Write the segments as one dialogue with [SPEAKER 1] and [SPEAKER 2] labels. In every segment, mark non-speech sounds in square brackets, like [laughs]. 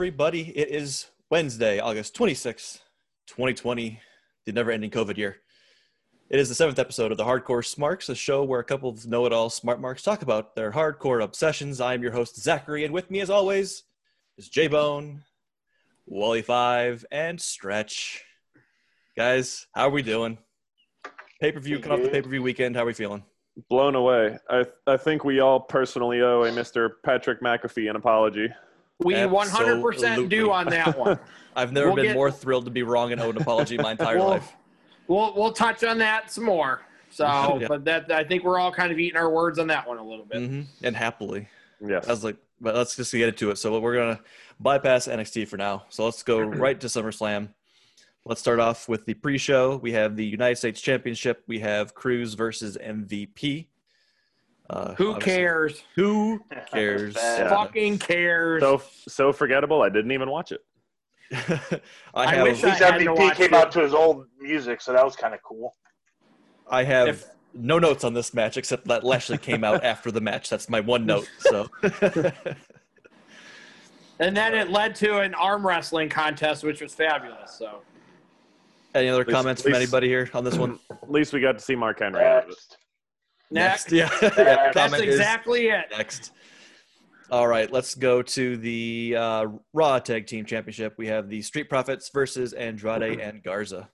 [SPEAKER 1] everybody. It is Wednesday, August 26th, 2020, the never ending COVID year. It is the seventh episode of the Hardcore Smarks, a show where a couple of know it all smart marks talk about their hardcore obsessions. I am your host, Zachary, and with me, as always, is J Bone, Wally Five, and Stretch. Guys, how are we doing? Pay per view, cut off the pay per view weekend. How are we feeling?
[SPEAKER 2] Blown away. I I think we all personally owe a Mr. Patrick McAfee an apology.
[SPEAKER 3] We 100% do on that one. [laughs]
[SPEAKER 1] I've never
[SPEAKER 3] We'll
[SPEAKER 1] been
[SPEAKER 3] get-
[SPEAKER 1] more thrilled to be wrong and owe an apology my entire
[SPEAKER 3] We'll-
[SPEAKER 1] life.
[SPEAKER 3] We'll we'll touch on that some more. So, [laughs]
[SPEAKER 1] Yeah.
[SPEAKER 3] but that I think we're all kind of eating our words on that one a little bit.
[SPEAKER 1] hmm And happily.
[SPEAKER 2] Yes.
[SPEAKER 1] I was like, but let's just get into it. So we're gonna bypass NXT for now. So let's go right to SummerSlam. Let's start off with the pre-show. We have the United States Championship. We have Cruz versus MVP. Uh,
[SPEAKER 3] Who
[SPEAKER 1] obviously-
[SPEAKER 3] cares?
[SPEAKER 1] Who [laughs] cares?
[SPEAKER 2] Yeah.
[SPEAKER 3] Fucking cares.
[SPEAKER 2] so so forgettable. I didn't even watch it. [laughs]
[SPEAKER 1] I
[SPEAKER 3] I
[SPEAKER 1] have
[SPEAKER 3] wish
[SPEAKER 4] At least
[SPEAKER 3] I
[SPEAKER 4] MVP came
[SPEAKER 3] it.
[SPEAKER 4] out to his old music, so that was kind of cool.
[SPEAKER 1] I have
[SPEAKER 3] If-
[SPEAKER 1] no notes on this match except that Lashley came out after the match. That's my one note. So [laughs]
[SPEAKER 3] and then it led to an arm wrestling contest, which was fabulous. So,
[SPEAKER 1] any other
[SPEAKER 2] least-
[SPEAKER 1] comments
[SPEAKER 2] at
[SPEAKER 1] from anybody here on this one? [clears throat]
[SPEAKER 2] At least we got to see Mark Henry. out of it.
[SPEAKER 4] Next.
[SPEAKER 3] next,
[SPEAKER 1] Yeah. [laughs] yeah
[SPEAKER 4] That's
[SPEAKER 3] that's
[SPEAKER 1] comment
[SPEAKER 3] exactly it.
[SPEAKER 1] Next. All right, let's go to the uh, Raw Tag Team Championship. We have the Street Profits versus Andrade and Garza.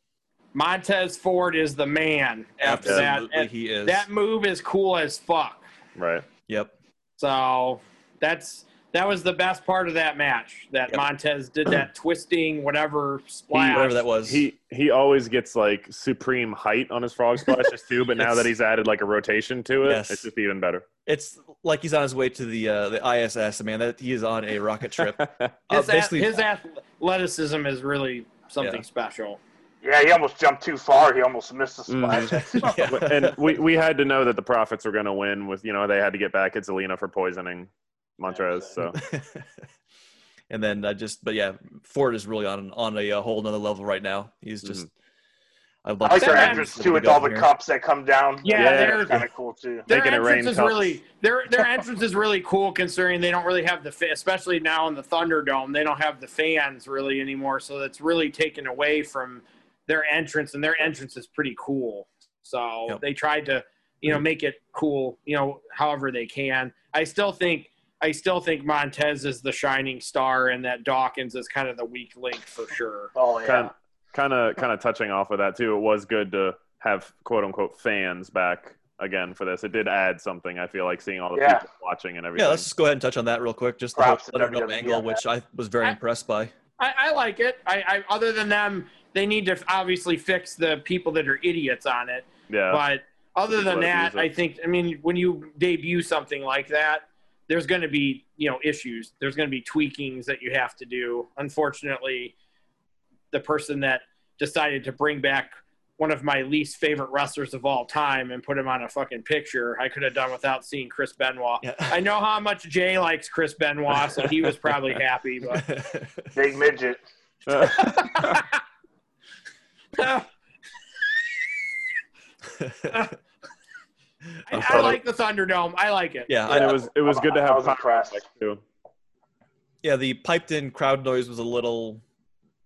[SPEAKER 3] Montez Ford is the man after that.
[SPEAKER 1] Absolutely,
[SPEAKER 3] And
[SPEAKER 1] he is.
[SPEAKER 3] that move is cool as fuck.
[SPEAKER 2] Right.
[SPEAKER 1] Yep.
[SPEAKER 3] So that's that was the best part of that match. That
[SPEAKER 1] Yep.
[SPEAKER 3] Montez did that [clears throat] twisting, whatever splash.
[SPEAKER 1] Whatever that was.
[SPEAKER 2] He he always gets like supreme height on his frog splashes too, but now that he's added like a rotation to it,
[SPEAKER 1] Yes.
[SPEAKER 2] it's just even better.
[SPEAKER 1] it's like he's on his way to the uh, the ISS. Man, that he is on a rocket trip. [laughs] Uh,
[SPEAKER 3] His, a-
[SPEAKER 1] basically,
[SPEAKER 3] his athleticism is really something
[SPEAKER 1] Yeah.
[SPEAKER 3] special.
[SPEAKER 4] Yeah, he almost jumped too far. He almost missed the
[SPEAKER 2] Mhm.
[SPEAKER 4] splash. [laughs] [laughs]
[SPEAKER 1] yeah.
[SPEAKER 2] and we, we had to know that the Profits were going to win with you know they had to get back at Zelina for poisoning Montez. So [laughs]
[SPEAKER 1] and then I just, but yeah, Ford is really on on a, uh whole another level right now. He's just. I love
[SPEAKER 4] I like their entrance too, with all the
[SPEAKER 1] here.
[SPEAKER 4] cups that come down.
[SPEAKER 3] Yeah,
[SPEAKER 2] Yeah.
[SPEAKER 3] they're
[SPEAKER 4] kind of cool too.
[SPEAKER 3] their
[SPEAKER 2] Making it rain
[SPEAKER 3] entrance is
[SPEAKER 2] cups.
[SPEAKER 3] really their their entrance is really cool considering they don't really have the especially now in the Thunderdome they don't have the fans really anymore so that's really taken away from their entrance and their entrance is pretty cool so
[SPEAKER 1] Yep.
[SPEAKER 3] they tried to you know make it cool you know however they can I still think I still think Montez is the shining star and that Dawkins is kind of the weak link for sure
[SPEAKER 4] Oh yeah.
[SPEAKER 2] kind kind of kind of touching off of that too. It was good to have quote unquote fans back again for this. It did add something. I feel like seeing all the
[SPEAKER 4] Yeah.
[SPEAKER 2] people watching and everything.
[SPEAKER 1] Yeah, let's just go ahead and touch on that real quick. Just the whole
[SPEAKER 4] Props to
[SPEAKER 1] Thunderdome
[SPEAKER 4] WWE
[SPEAKER 1] angle, which I was very
[SPEAKER 3] I-
[SPEAKER 1] impressed by.
[SPEAKER 3] I, I like it I, I other than them they need to obviously fix the people that are idiots on it
[SPEAKER 2] yeah.
[SPEAKER 3] But other than
[SPEAKER 2] that
[SPEAKER 3] that,
[SPEAKER 2] abuse it.
[SPEAKER 3] I think I mean when you debut something like that, there's going to be you know issues. There's going to be tweakings that you have to do. Unfortunately, the person that decided to bring back one of my least favorite wrestlers of all time and put him on a fucking picture, I could have done without seeing Chris Benoit.
[SPEAKER 1] Yeah.
[SPEAKER 3] I know how much Jay likes Chris Benoit, so he was probably [laughs] happy. But
[SPEAKER 4] Big midget. [laughs] [laughs]
[SPEAKER 3] I, I like the Thunderdome. I like it.
[SPEAKER 1] yeah,
[SPEAKER 2] and
[SPEAKER 1] I,
[SPEAKER 2] it was it was good to
[SPEAKER 4] I
[SPEAKER 2] have
[SPEAKER 4] was impressed.
[SPEAKER 2] Pyro too.
[SPEAKER 1] yeah, the piped in crowd noise was a little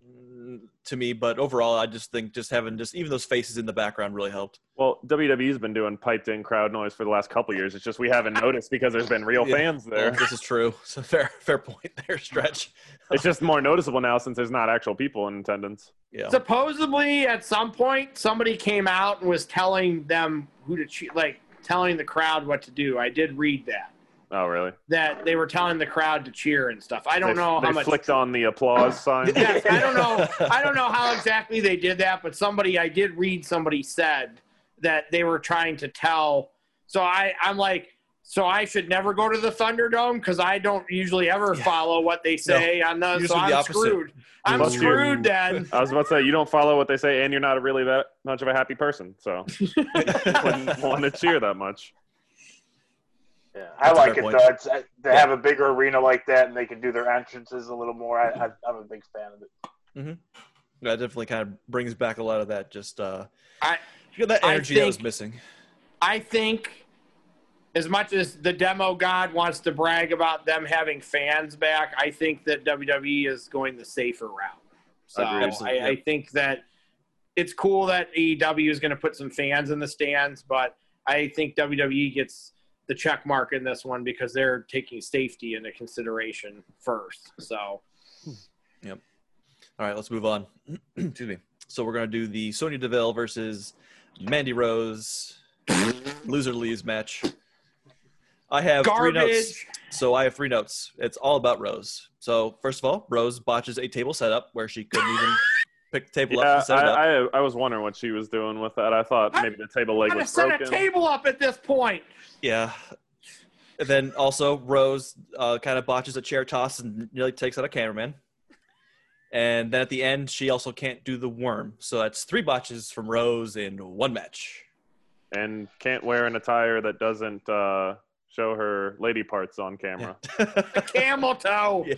[SPEAKER 1] mm, to me, but overall, I just think just having just even those faces in the background really helped.
[SPEAKER 2] Well, WWE's been doing piped in crowd noise for the last couple years. It's just we haven't noticed because there's been real [laughs]
[SPEAKER 1] Yeah.
[SPEAKER 2] fans
[SPEAKER 1] Well,
[SPEAKER 2] there.
[SPEAKER 1] this is true. [laughs] So fair, fair point there, stretch. [laughs]
[SPEAKER 2] It's just more noticeable now since there's not actual people in attendance.
[SPEAKER 1] Yeah,
[SPEAKER 3] Supposedly, at some point, somebody came out and was telling them who to cheer, like telling the crowd what to do. I did read that
[SPEAKER 2] Oh, really?
[SPEAKER 3] that they were telling the crowd to cheer and stuff. I don't
[SPEAKER 2] they,
[SPEAKER 3] know
[SPEAKER 2] they
[SPEAKER 3] how much.
[SPEAKER 2] flicked on the applause [laughs] sign.
[SPEAKER 3] Yes, I don't know. [laughs] I don't know how exactly they did that, but somebody I did read somebody said that they were trying to tell. So I I'm like. So I should never go to the Thunderdome because I don't usually ever
[SPEAKER 1] Yeah.
[SPEAKER 3] follow what they say on the. So
[SPEAKER 1] Usually the
[SPEAKER 3] I'm
[SPEAKER 1] opposite.
[SPEAKER 3] screwed. I'm
[SPEAKER 2] Plus
[SPEAKER 3] screwed then. [laughs]
[SPEAKER 2] I was about to say you don't follow what they say, and you're not really that much of a happy person, so [laughs] wouldn't want to cheer that much.
[SPEAKER 4] Yeah, I
[SPEAKER 1] That's a
[SPEAKER 4] like it
[SPEAKER 1] point.
[SPEAKER 4] though. It's uh, they
[SPEAKER 1] Yeah.
[SPEAKER 4] have a bigger arena like that, and they can do their entrances a little more. I, I, I'm a big fan of it.
[SPEAKER 1] that definitely kind of brings back a lot of that just uh,
[SPEAKER 3] I-
[SPEAKER 1] you know, that
[SPEAKER 3] I
[SPEAKER 1] energy that was missing.
[SPEAKER 3] I think as much as the demo god wants to brag about them having fans back, I think that WWE is going the safer route. So. I, I think that it's cool that AEW is going to put some fans in the stands, but I think WWE gets the check mark in this one because they're taking safety into consideration first. So yep.
[SPEAKER 1] All right, let's move on. [clears throat] Excuse me. So we're gonna do the Sonya Deville versus Mandy Rose [laughs] loser leaves match. I have three notes. So I have three notes. It's all about Rose. So first of all, Rose botches a table setup where she couldn't even [laughs] pick the table up
[SPEAKER 2] Yeah,
[SPEAKER 1] and set it up.
[SPEAKER 2] I, I, I was wondering what she was doing with that. I thought
[SPEAKER 3] How-
[SPEAKER 2] maybe the table leg
[SPEAKER 3] How to
[SPEAKER 2] was
[SPEAKER 3] set
[SPEAKER 2] broken.
[SPEAKER 3] a table up at this point?
[SPEAKER 1] Yeah. And then also Rose uh, kind of botches a chair toss and nearly takes out a cameraman. And then at the end, she also can't do the worm. So that's three botches from Rose in one match.
[SPEAKER 2] and can't wear an attire that doesn't uh, show her lady parts on camera. [laughs]
[SPEAKER 3] Camel toe. [laughs]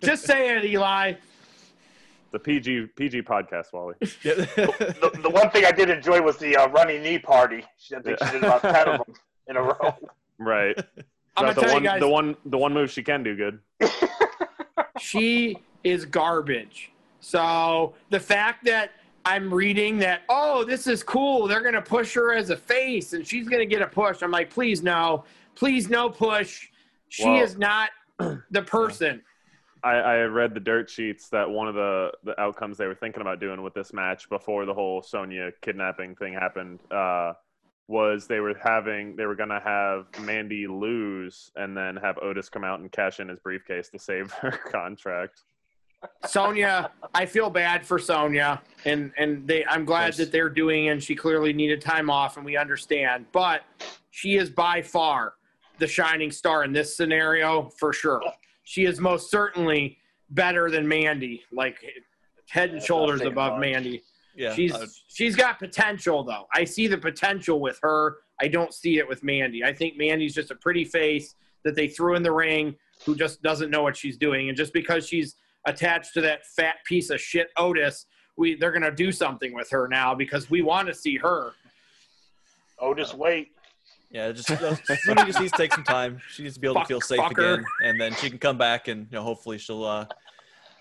[SPEAKER 1] Yeah.
[SPEAKER 3] Just say it, Eli.
[SPEAKER 2] The PG PG podcast, Wally. [laughs]
[SPEAKER 1] Yeah.
[SPEAKER 4] The, the one thing I did enjoy was the uh, running knee party. She- I think she did about ten of them in a row.
[SPEAKER 2] Right.
[SPEAKER 3] I'm
[SPEAKER 2] That's
[SPEAKER 3] gonna
[SPEAKER 2] the
[SPEAKER 3] tell
[SPEAKER 2] one,
[SPEAKER 3] you guys,
[SPEAKER 2] the one the one move she can do good.
[SPEAKER 3] she is garbage. So the fact that I'm reading that, oh, this is cool. They're gonna push her as a face, and she's gonna get a push. I'm like, please no, please no push. She
[SPEAKER 2] Well-
[SPEAKER 3] is not [clears throat] the person.
[SPEAKER 2] I, I read the dirt sheets that one of the, the outcomes they were thinking about doing with this match before the whole Sonya kidnapping thing happened uh, was they were having they were gonna have Mandy lose and then have Otis come out and cash in his briefcase to save [laughs] her contract.
[SPEAKER 3] Sonya, I feel bad for Sonya, and and they. I'm glad that they're doing, and she clearly needed time off, and we understand. But she is by far the shining star in this scenario for sure. She is most certainly better than Mandy, like head and shoulders above. Mandy.
[SPEAKER 1] yeah.
[SPEAKER 3] she's
[SPEAKER 1] uh,
[SPEAKER 3] she's got potential though. I see the potential with her. I don't see it with Mandy. I think Mandy's just a pretty face that they threw in the ring who just doesn't know what she's doing. And just because she's attached to that fat piece of shit Otis, we they're gonna do something with her now because we want to see her.
[SPEAKER 4] Otis, wait.
[SPEAKER 1] Yeah, just [laughs] Sonya just needs to take some time. She needs to be able
[SPEAKER 3] Fuck-
[SPEAKER 1] to feel safe
[SPEAKER 3] fuck her.
[SPEAKER 1] again, and then she can come back, and you know, hopefully she'll. Uh,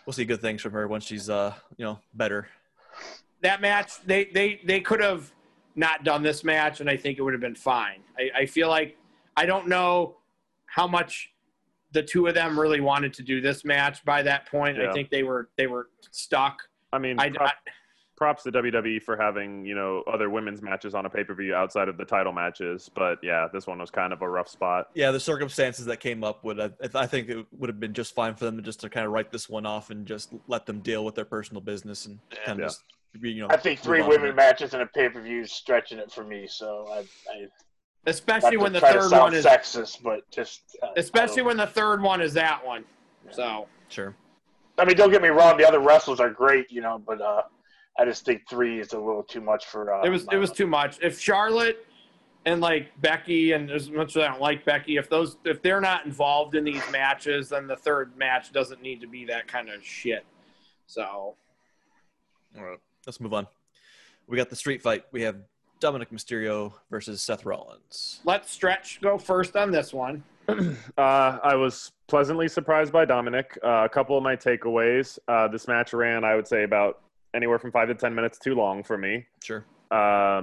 [SPEAKER 1] we'll see good things from her once she's, uh, you know, better.
[SPEAKER 3] That match, they they they could have not done this match, and I think it would have been fine. I, I feel like I don't know how much the two of them really wanted to do this match by that point. I think they were they were stuck.
[SPEAKER 2] I mean,
[SPEAKER 3] I,
[SPEAKER 2] prop-
[SPEAKER 3] I
[SPEAKER 2] props to WWE for having you know other women's matches on a pay per view outside of the title matches, but yeah, this one was kind of a rough spot.
[SPEAKER 1] Yeah, the circumstances that came up would, I, I think it would have been just fine for them to just to kind of write this one off and just let them deal with their personal business and kind of just, be, you know.
[SPEAKER 4] I think three
[SPEAKER 1] move on from
[SPEAKER 4] women matches in a pay per view is stretching it for me. So I, I
[SPEAKER 3] especially when the third one is
[SPEAKER 4] sexist, but just uh,
[SPEAKER 3] especially when the third one is that one. So
[SPEAKER 1] Sure.
[SPEAKER 4] I mean, don't get me wrong. The other wrestlers are great, you know, but uh, I just think three is a little too much for. Uh,
[SPEAKER 3] it was it was too much. If Charlotte and like Becky and as much as I don't like Becky, if those if they're not involved in these matches, then the third match doesn't need to be that kind of shit. So
[SPEAKER 1] All right, let's move on. We got the street fight. We have Dominic Mysterio versus Seth Rollins.
[SPEAKER 3] let's stretch go first on this one. [clears throat]
[SPEAKER 2] Uh, I was pleasantly surprised by Dominic. Uh, a couple of my takeaways. Uh, this match ran, I would say, about anywhere from five to ten minutes too long for me.
[SPEAKER 1] Sure.
[SPEAKER 2] Uh,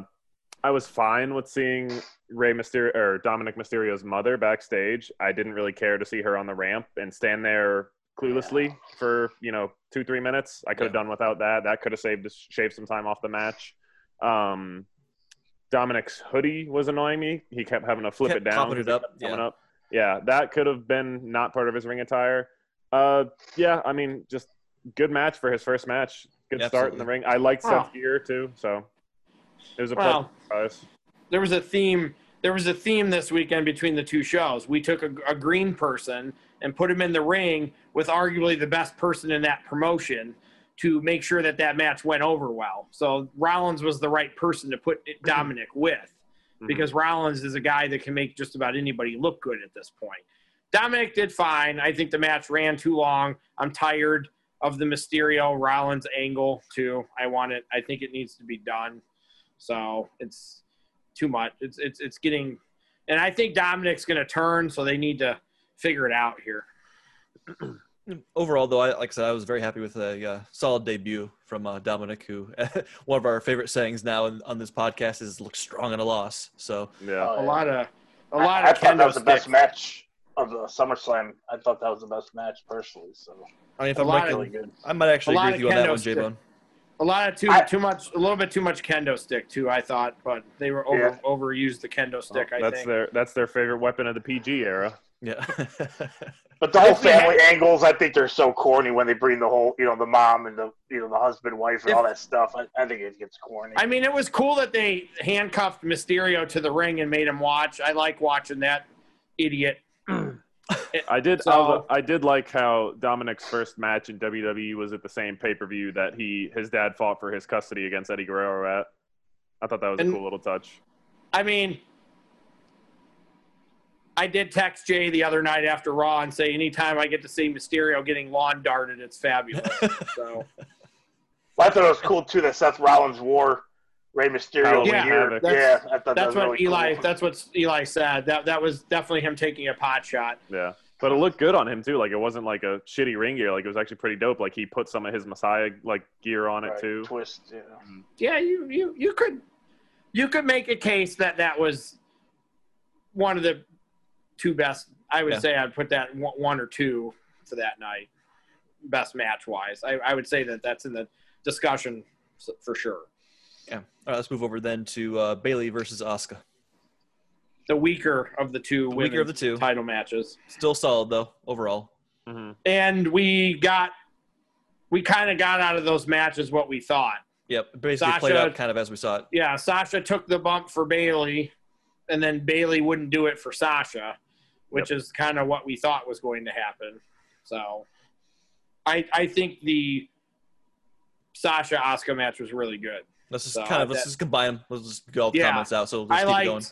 [SPEAKER 2] I was fine with seeing Rey Mysterio or Dominic Mysterio's mother backstage. I didn't really care to see her on the ramp and stand there cluelessly for you know two three minutes. I could have
[SPEAKER 1] Yeah.
[SPEAKER 2] done without that. That could have saved shaved some time off the match. Um, Dominic's hoodie was annoying me. He kept having to flip
[SPEAKER 1] Kept
[SPEAKER 2] it down.
[SPEAKER 1] it up,
[SPEAKER 2] coming
[SPEAKER 1] yeah.
[SPEAKER 2] up. Yeah, that could have been not part of his ring attire. Uh, yeah, I mean, just good match for his first match. Good start in the ring. I liked
[SPEAKER 3] Wow.
[SPEAKER 2] Seth's gear too, so it was a
[SPEAKER 3] Well,
[SPEAKER 2] pleasant surprise.
[SPEAKER 3] there was a theme there was a theme this weekend between the two shows. We took a, a green person and put him in the ring with arguably the best person in that promotion to make sure that that match went over well. So rollins was the right person to put dominic with
[SPEAKER 2] Mhm.
[SPEAKER 3] because rollins is a guy that can make just about anybody look good at this point. Dominic did fine. I think the match ran too long. I'm tired of the mysterio rollins angle too i want it i think it needs to be done so it's too much. It's it's it's getting and I think Dominic's going to turn, so they need to figure it out here. [clears throat]
[SPEAKER 1] Overall, though, I, like I said, I was very happy with a uh, solid debut from uh, Dominic, who [laughs] one of our favorite sayings now in, on this podcast is "look strong in a loss." So
[SPEAKER 2] Yeah.
[SPEAKER 3] A lot of a lot
[SPEAKER 4] I,
[SPEAKER 3] of
[SPEAKER 4] thought that was the best match of the SummerSlam. I thought that was the best match personally. So
[SPEAKER 1] I mean, if
[SPEAKER 3] A
[SPEAKER 1] I'm
[SPEAKER 3] lot
[SPEAKER 1] ranking,
[SPEAKER 4] really good.
[SPEAKER 1] I might actually
[SPEAKER 3] a
[SPEAKER 1] agree with you on that one,
[SPEAKER 3] stick.
[SPEAKER 1] J Bone.
[SPEAKER 3] A lot of too
[SPEAKER 4] I-
[SPEAKER 3] too much, a little bit too much kendo stick too. I thought, but they were over
[SPEAKER 4] Yeah.
[SPEAKER 3] overused the kendo stick. Oh, I
[SPEAKER 2] that's
[SPEAKER 3] think.
[SPEAKER 2] their that's their favorite weapon of the PG era.
[SPEAKER 1] Yeah. [laughs]
[SPEAKER 4] But the whole
[SPEAKER 3] If had-
[SPEAKER 4] family angles, I think they're so corny when they bring the whole, you know, the mom and the, you know, the husband, wife, and
[SPEAKER 3] If-
[SPEAKER 4] all that stuff. I, I think it gets corny.
[SPEAKER 3] I mean, it was cool that they handcuffed Mysterio to the ring and made him watch. I like watching that idiot.
[SPEAKER 2] I did.
[SPEAKER 3] So-
[SPEAKER 2] I did like how Dominic's first match in WWE was at the same pay per view that he his dad fought for his custody against Eddie Guerrero at. I thought that was
[SPEAKER 3] And-
[SPEAKER 2] a cool little touch.
[SPEAKER 3] I mean, I did text Jay the other night after Raw and say, anytime I get to see Mysterio getting lawn darted, it's fabulous. [laughs] so
[SPEAKER 4] I thought it was cool too that Seth Rollins wore Rey Mysterio
[SPEAKER 2] Halloween
[SPEAKER 3] Yeah,
[SPEAKER 4] gear.
[SPEAKER 2] Havoc.
[SPEAKER 4] Yeah,
[SPEAKER 3] That's-
[SPEAKER 4] I thought that was
[SPEAKER 3] what
[SPEAKER 4] really
[SPEAKER 3] Eli.
[SPEAKER 4] Cool.
[SPEAKER 3] That's what Eli said. That that was definitely him taking a pot shot.
[SPEAKER 2] Yeah, but it looked good on him too. Like it wasn't like a shitty ring gear. Like it was actually pretty dope. Like he put some of his Messiah like gear on it too.
[SPEAKER 4] Twist. Yeah.
[SPEAKER 3] Yeah, you you you could you could make a case that that was one of the two best. I would
[SPEAKER 1] Yeah.
[SPEAKER 3] say I'd put that one one or two for that night, best match wise. I, I would say that that's in the discussion for sure.
[SPEAKER 1] yeah. All right, let's move over then to uh, Bayley versus Asuka.
[SPEAKER 3] The weaker of the two
[SPEAKER 1] The weaker of the two.
[SPEAKER 3] title matches,
[SPEAKER 1] Still solid though overall.
[SPEAKER 2] hmm
[SPEAKER 3] and we got we kind of got out of those matches what we thought.
[SPEAKER 1] Yep, basically played out kind of as we saw it.
[SPEAKER 3] yeah, Sasha took the bump for Bayley, and then Bayley wouldn't do it for Sasha, which is kind of what we thought was going to happen. So, I I think the Sasha Asuka match was really good.
[SPEAKER 1] Let's just
[SPEAKER 3] So,
[SPEAKER 1] kind of let's just combine them. Let's just get all the
[SPEAKER 3] Yeah.
[SPEAKER 1] comments out. So let's
[SPEAKER 3] I
[SPEAKER 1] keep it going.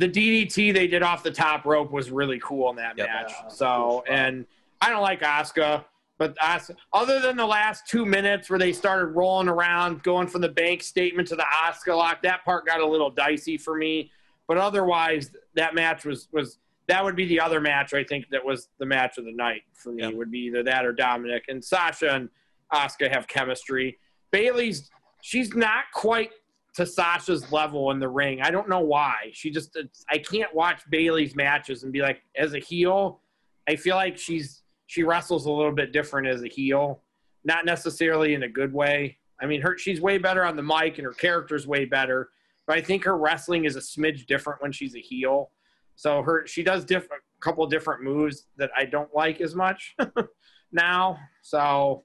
[SPEAKER 3] Liked the DDT they did off the top rope was really cool in that
[SPEAKER 1] Yep.
[SPEAKER 3] match.
[SPEAKER 4] Yeah,
[SPEAKER 3] so, and I don't like Asuka. But Asuka, other than the last two minutes where they started rolling around, going from the bank statement to the Asuka lock, that part got a little dicey for me. But otherwise, that match was was that would be the other match I think that was the match of the night for me.
[SPEAKER 1] Yeah.
[SPEAKER 3] Would be either that or Dominic and Sasha and Asuka have chemistry. Bayley's she's not quite to Sasha's level in the ring. I don't know why. She just I can't watch Bayley's matches and be like as a heel, I feel like she's she wrestles a little bit different as a heel, not necessarily in a good way. I mean, her she's way better on the mic and her character's way better, but I think her wrestling is a smidge different when she's a heel. So her she does different couple different moves that I don't like as much [laughs] now. So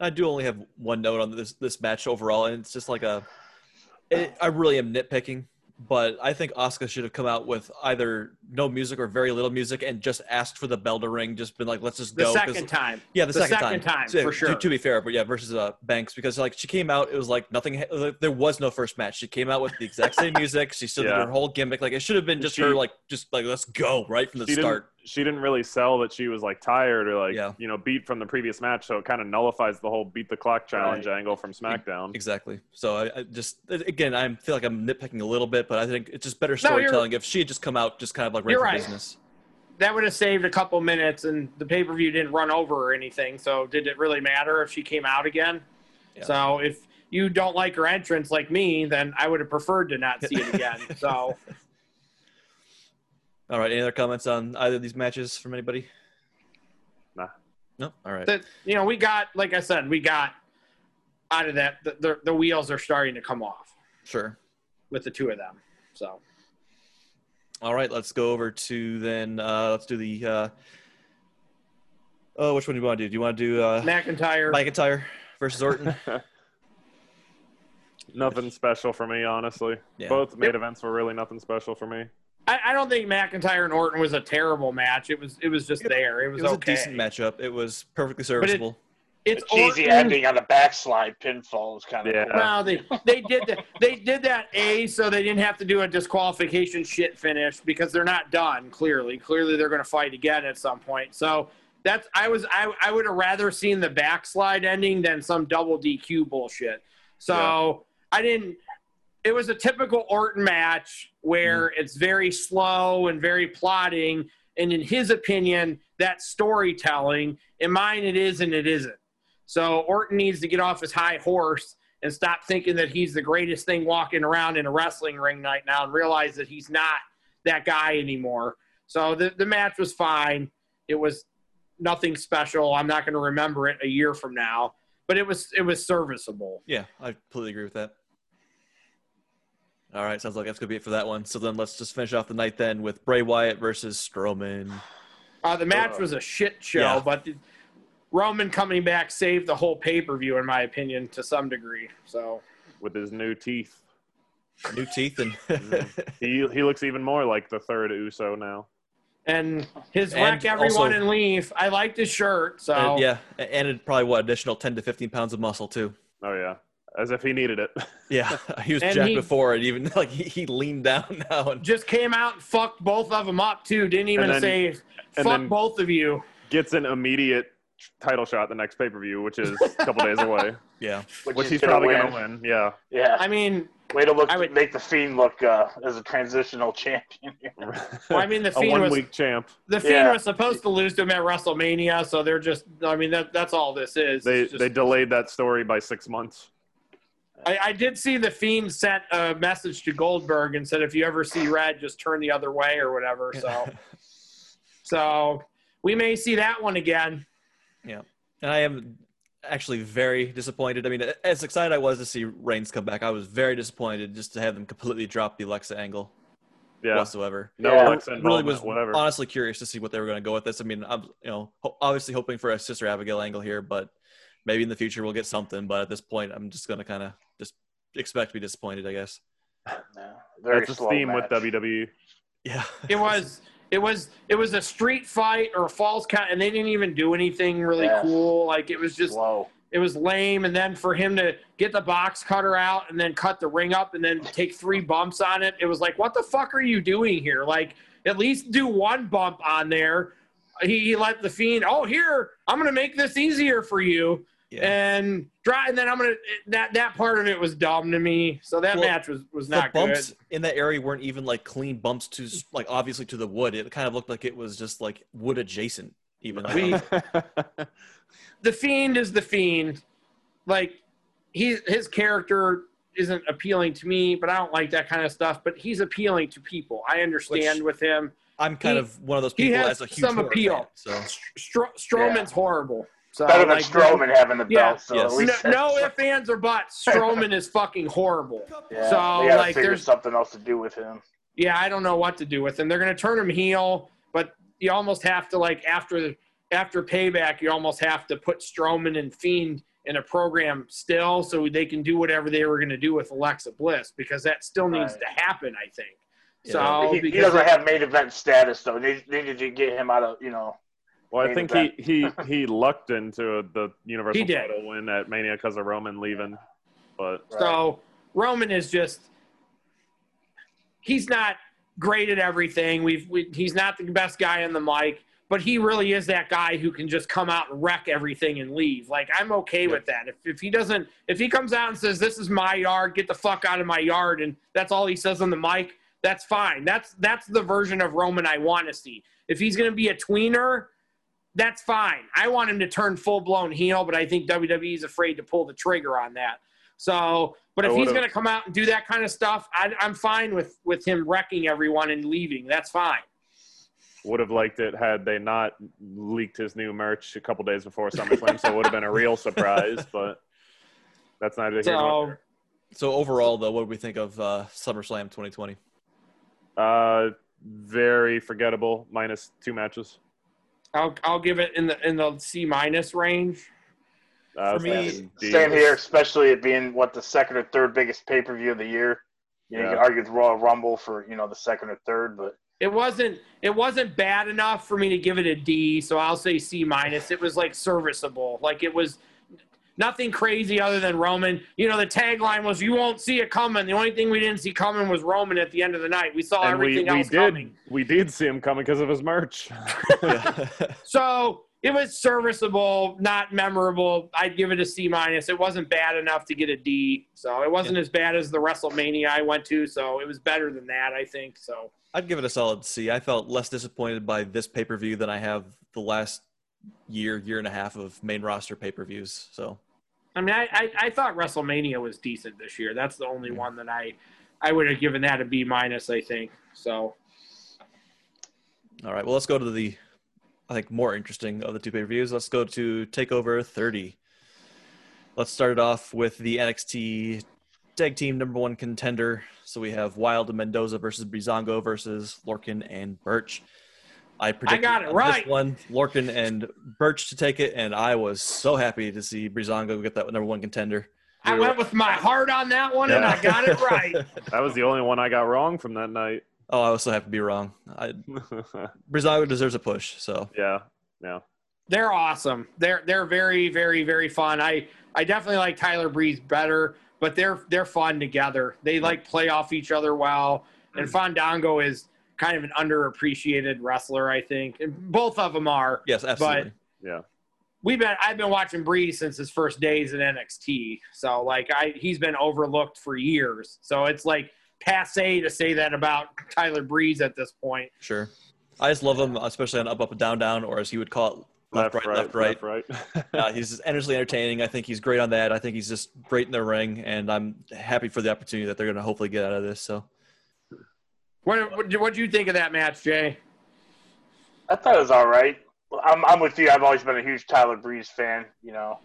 [SPEAKER 1] I do only have one note on this this match overall, and it's just like a. It, I really am nitpicking, but I think Asuka should have come out with either no music or very little music, and just asked for the bell to ring. Just been like, let's just go
[SPEAKER 3] the
[SPEAKER 1] go.
[SPEAKER 3] second time,
[SPEAKER 1] Yeah, the,
[SPEAKER 3] The
[SPEAKER 1] second,
[SPEAKER 3] second time,
[SPEAKER 1] So,
[SPEAKER 3] for sure.
[SPEAKER 1] To, be fair, but yeah, versus uh, Banks because like she came out, it was like nothing. Like, there was no first match. She came out with the exact same [laughs] music. She stood
[SPEAKER 2] Yeah.
[SPEAKER 1] her whole gimmick. Like it should have been just
[SPEAKER 2] She-
[SPEAKER 1] her like just like let's go right from the start.
[SPEAKER 2] Didn't. She didn't really sell that she was like tired or like
[SPEAKER 1] Yeah.
[SPEAKER 2] you know beat from the previous match, so it kind of nullifies the whole beat the clock challenge angle from SmackDown.
[SPEAKER 1] Exactly. So I, I just again, I feel like I'm nitpicking a little bit, but I think it's just better
[SPEAKER 3] No,
[SPEAKER 1] storytelling if she had just come out just kind of like right for
[SPEAKER 3] right.
[SPEAKER 1] business.
[SPEAKER 3] that would have saved a couple minutes, and the pay per view didn't run over or anything. So did it really matter if she came out again?
[SPEAKER 1] Yeah.
[SPEAKER 3] So if you don't like her entrance like me, then I would have preferred to not see it again. so [laughs]
[SPEAKER 1] All right. Any other comments on either of these matches from anybody?
[SPEAKER 2] Nah.
[SPEAKER 1] No. All right.
[SPEAKER 3] that you know, we got like I said, we got out of that. The, the, the wheels are starting to come off
[SPEAKER 1] Sure.
[SPEAKER 3] with the two of them. So
[SPEAKER 1] All right. Let's go over to then. Uh, let's do the. Uh, oh, which one do you want to do? Do you want to do uh,
[SPEAKER 3] McIntyre.
[SPEAKER 1] McIntyre versus Orton? [laughs] [laughs]
[SPEAKER 2] Nothing special for me, honestly.
[SPEAKER 1] Yeah.
[SPEAKER 2] Both main
[SPEAKER 3] Yep.
[SPEAKER 2] events were really nothing special for me.
[SPEAKER 3] I, I don't think McIntyre and Orton was a terrible match. It was it was just there. It was,
[SPEAKER 1] it was
[SPEAKER 3] okay.
[SPEAKER 1] a decent matchup. It was perfectly
[SPEAKER 3] it-
[SPEAKER 1] serviceable.
[SPEAKER 3] It's
[SPEAKER 4] the cheesy
[SPEAKER 3] Orton.
[SPEAKER 4] ending on the backslide pinfall was kind of
[SPEAKER 2] Yeah.
[SPEAKER 4] cool.
[SPEAKER 3] Well, they they did that. They did that a so they didn't have to do a disqualification shit finish because they're not done. Clearly, clearly they're going to fight again at some point. So that's I was I I would have rather seen the backslide ending than some double DQ bullshit. So I didn't. It was a typical Orton match where mm-hmm. it's very slow and very plotting. And in his opinion, that's storytelling. In mine, it is and it isn't. So Orton needs to get off his high horse and stop thinking that he's the greatest thing walking around in a wrestling ring right now and realize that he's not that guy anymore. So the, the match was fine. It was nothing special. I'm not going to remember it a year from now, but it was it was serviceable.
[SPEAKER 1] Yeah, I completely agree with that. All right, sounds like that's gonna be it for that one. So then let's just finish off the night then with Bray Wyatt versus Strowman.
[SPEAKER 3] Uh, the match was a shit show,
[SPEAKER 1] Yeah.
[SPEAKER 3] but the, Roman coming back saved the whole pay per view, in my opinion, to some degree. So
[SPEAKER 2] with his new teeth.
[SPEAKER 1] New teeth and [laughs]
[SPEAKER 2] He he looks even more like the third Uso now.
[SPEAKER 3] and his
[SPEAKER 1] And
[SPEAKER 3] wreck everyone
[SPEAKER 1] also-
[SPEAKER 3] and leave. I liked his shirt. So
[SPEAKER 1] and, yeah, and it probably what additional ten to fifteen pounds of muscle too.
[SPEAKER 2] Oh yeah, as if he needed it. [laughs]
[SPEAKER 1] Yeah, [laughs] he was
[SPEAKER 3] And
[SPEAKER 1] jacked
[SPEAKER 3] he-
[SPEAKER 1] before, and even [laughs] like he, he leaned down now and
[SPEAKER 3] just came out and fucked both of them up too. Didn't even
[SPEAKER 2] then-
[SPEAKER 3] say
[SPEAKER 2] and
[SPEAKER 3] fuck
[SPEAKER 2] then-
[SPEAKER 3] both of you.
[SPEAKER 2] Gets an immediate title shot the next pay per view, which is a couple days away,
[SPEAKER 1] yeah,
[SPEAKER 2] which he's probably gonna win. Yeah,
[SPEAKER 4] Yeah.
[SPEAKER 3] I mean,
[SPEAKER 4] Way to look,
[SPEAKER 3] I would-
[SPEAKER 4] make the Fiend look uh, as a transitional champion.
[SPEAKER 3] Well, I mean, the Fiend a
[SPEAKER 2] one
[SPEAKER 3] was-
[SPEAKER 2] week champ.
[SPEAKER 3] the Fiend
[SPEAKER 4] Yeah.
[SPEAKER 3] was supposed to lose to him at WrestleMania, so they're just. I mean, that that's all this is.
[SPEAKER 2] They
[SPEAKER 3] just-
[SPEAKER 2] they delayed that story by six months.
[SPEAKER 3] I, I did see the Fiend sent a message to Goldberg and said, if you ever see red, just turn the other way or whatever. So, [laughs] so we may see that one again.
[SPEAKER 1] Yeah, and I am actually very disappointed. I mean, as excited I was to see Reigns come back, I was very disappointed just to have them completely drop the Alexa angle
[SPEAKER 2] Yeah,
[SPEAKER 1] whatsoever.
[SPEAKER 2] no
[SPEAKER 4] Yeah.
[SPEAKER 2] Alexa
[SPEAKER 1] really was
[SPEAKER 2] whatever.
[SPEAKER 1] honestly curious to see what they were going to go with this. I mean, I'm you know ho- obviously hoping for a Sister Abigail angle here, but maybe in the future we'll get something. But at this point, I'm just going to kind of just expect to be disappointed, I guess.
[SPEAKER 4] Yeah, very
[SPEAKER 2] That's a theme
[SPEAKER 4] match.
[SPEAKER 2] with. WWE.
[SPEAKER 1] Yeah, [laughs]
[SPEAKER 3] It was, it was, it was a street fight or a falls count, and they didn't even do anything really
[SPEAKER 4] Yeah.
[SPEAKER 3] cool. Like it was just,
[SPEAKER 4] slow.
[SPEAKER 3] it was lame. And then for him to get the box cutter out and then cut the ring up and then take three bumps on it, it was like, what the fuck are you doing here? Like, at least do one bump on there. He, he let the fiend, oh, here, I'm going to make this easier for you.
[SPEAKER 1] Yeah.
[SPEAKER 3] And dry, and then I'm gonna that that part of it was dumb to me. So that
[SPEAKER 1] Well,
[SPEAKER 3] match was was not the
[SPEAKER 1] bumps
[SPEAKER 3] good.
[SPEAKER 1] in that area weren't even like clean bumps to like obviously to the wood. It kind of looked like it was just like wood adjacent. Even
[SPEAKER 3] We- The fiend is the fiend. Like he his character isn't appealing to me, but I don't like that kind of stuff. But he's appealing to people. I understand
[SPEAKER 1] Which-
[SPEAKER 3] with him.
[SPEAKER 1] I'm kind
[SPEAKER 3] He-
[SPEAKER 1] of one of those people.
[SPEAKER 3] he has
[SPEAKER 1] as a huge
[SPEAKER 3] some appeal.
[SPEAKER 1] fan, so
[SPEAKER 3] Stro- Strowman's horrible. So
[SPEAKER 4] Better than
[SPEAKER 3] like,
[SPEAKER 4] Strowman having the
[SPEAKER 3] Yeah.
[SPEAKER 4] belt. So
[SPEAKER 1] Yes.
[SPEAKER 4] at
[SPEAKER 3] No,
[SPEAKER 4] least
[SPEAKER 3] no ifs, ands, or buts. [laughs] Strowman is fucking horrible.
[SPEAKER 4] Yeah,
[SPEAKER 3] So,
[SPEAKER 4] they
[SPEAKER 3] like, there's-
[SPEAKER 4] something else to do with him.
[SPEAKER 3] yeah, I don't know what to do with him. They're going to turn him heel, but you almost have to like after after payback, you almost have to put Strowman and Fiend in a program still, so they can do whatever they were going to do with Alexa Bliss because that still needs
[SPEAKER 4] Right.
[SPEAKER 3] to happen. I think.
[SPEAKER 1] Yeah.
[SPEAKER 3] So
[SPEAKER 4] he, he doesn't
[SPEAKER 3] it-
[SPEAKER 4] have main event status though. They they need to get him out of you know.
[SPEAKER 2] Well, I
[SPEAKER 4] Main
[SPEAKER 2] think he, he [laughs] he lucked into the Universal
[SPEAKER 3] He did.
[SPEAKER 2] title win at Mania because of Roman leaving, but
[SPEAKER 3] So Roman is just he's not great at everything. We've we, he's not the best guy on the mic, but he really is that guy who can just come out and wreck everything and leave. Like I'm okay with that. If if he doesn't if he comes out and says this is my yard, get the fuck out of my yard and that's all he says on the mic, that's fine. That's that's the version of Roman I want to see. If he's going to be a tweener, that's fine. I want him to turn full blown heel, but I think WWE is afraid to pull the trigger on that. So, but if he's going to come out and do that kind of stuff, I, I'm fine with with him wrecking everyone and leaving. That's fine.
[SPEAKER 2] would have liked it had they not leaked his new merch a couple days before SummerSlam, so it would have been a real surprise. [laughs] But that's neither here
[SPEAKER 3] So,
[SPEAKER 1] so overall though, what do we think of uh, SummerSlam 2020?
[SPEAKER 2] there. Uh, very forgettable. Minus two matches.
[SPEAKER 3] I'll I'll give it in the in the C minus range.
[SPEAKER 2] Uh,
[SPEAKER 1] For me,
[SPEAKER 2] D.
[SPEAKER 4] Same here, especially it being what the second or third biggest pay per view of the year. You, know, you can argue with Royal Rumble for you know the second or third, but
[SPEAKER 3] It wasn't it wasn't bad enough for me to give it a D, so I'll say C minus. It was like serviceable. Like it was nothing crazy other than Roman. You know, the tagline was "You won't see it coming." The only thing we didn't see coming was Roman at the end of the night. We saw
[SPEAKER 2] and
[SPEAKER 3] everything
[SPEAKER 2] we
[SPEAKER 3] else
[SPEAKER 2] did
[SPEAKER 3] coming.
[SPEAKER 2] we did see him coming because of his merch. [laughs]
[SPEAKER 3] So it was serviceable, not memorable. I'd give it a C minus. It wasn't bad enough to get a D, so it wasn't yeah. as bad as the WrestleMania I went to. So it was better than that, I think. So
[SPEAKER 1] I'd give it a solid C. I felt less disappointed by this pay per view than I have the last year, year and a half of main roster pay per views. So,
[SPEAKER 3] I mean, I, I, I thought WrestleMania was decent this year. That's the only yeah. one that I I would have given that a B minus. I think so.
[SPEAKER 1] All right. Well, let's go to the I think more interesting of the two pay per views. Let's go to Takeover 30. Let's start it off with the NXT tag team number one contender. So we have Wilde and Mendoza versus Breezango versus Lorcan and Birch. I predicted
[SPEAKER 3] I got it right.
[SPEAKER 1] one Lorcan and Birch to take it, and I was so happy to see Breezango get that number one contender.
[SPEAKER 3] I went with my heart on that one, yeah. and I got it right. [laughs] [laughs]
[SPEAKER 2] that was the only one I got wrong from that night.
[SPEAKER 1] Oh, I also have to be wrong. I, [laughs] Breezango deserves a push. So
[SPEAKER 2] yeah, yeah.
[SPEAKER 3] They're awesome. They're they're very very very fun. I I definitely like Tyler Breeze better, but they're they're fun together. They like play off each other well. And hmm. Fandango is kind of an underappreciated wrestler, I think. And both of them are.
[SPEAKER 1] Yes, absolutely.
[SPEAKER 2] But yeah.
[SPEAKER 3] We've been I've been watching Breeze since his first days in NXT. So like I he's been overlooked for years. So it's like passe to say that about Tyler Breeze at this point.
[SPEAKER 1] Sure. I just love him, especially on up, up, and down, down, or as he would call it, left, left right, left, right.
[SPEAKER 2] Left, right. [laughs]
[SPEAKER 1] uh, [laughs] he's just endlessly entertaining. I think he's great on that. I think he's just great in the ring, and I'm happy for the opportunity that they're going to hopefully get out of this. So,
[SPEAKER 3] what what do you think of that match, Jay?
[SPEAKER 4] I thought it was all right. I'm I'm with you. I've always been a huge Tyler Breeze fan. You know,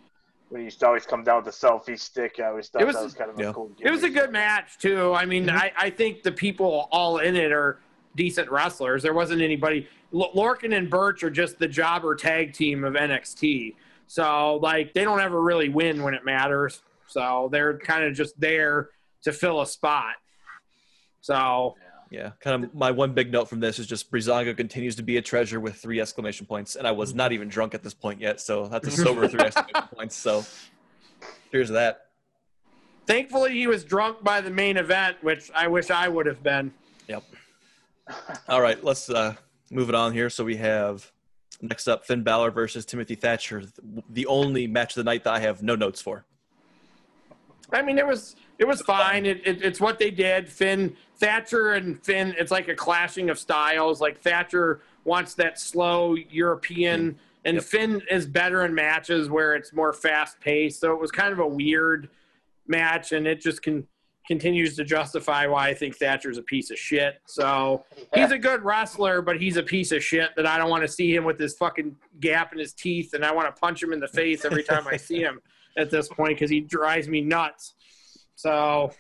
[SPEAKER 4] when he used to always come down with the selfie stick. I always thought was, that was kind of yeah. a cool. Gimmick.
[SPEAKER 3] It was a good match too. I mean, mm-hmm. I, I think the people all in it are decent wrestlers. There wasn't anybody. L- Lorcan and Birch are just the jobber tag team of NXT. So like they don't ever really win when it matters. So they're kind of just there to fill a spot. So
[SPEAKER 1] yeah, kind of my one big note from this is just Breezango continues to be a treasure with three exclamation points, and I was not even drunk at this point yet, so that's a sober three [laughs] exclamation points. So here's that.
[SPEAKER 3] Thankfully, he was drunk by the main event, which I wish I would have been.
[SPEAKER 1] Yep. All right, let's uh, move it on here. So we have next up Finn Balor versus Timothy Thatcher, the only match of the night that I have no notes for.
[SPEAKER 3] I mean, it was it was fine. It, it, it's what they did. Finn Thatcher and Finn. It's like a clashing of styles. Like Thatcher wants that slow European, mm-hmm. and yep. Finn is better in matches where it's more fast paced. So it was kind of a weird match, and it just can continues to justify why I think Thatcher's a piece of shit. So he's a good wrestler, but he's a piece of shit that I don't want to see him with his fucking gap in his teeth, and I want to punch him in the face every time I see him [laughs] at this point because he drives me nuts. So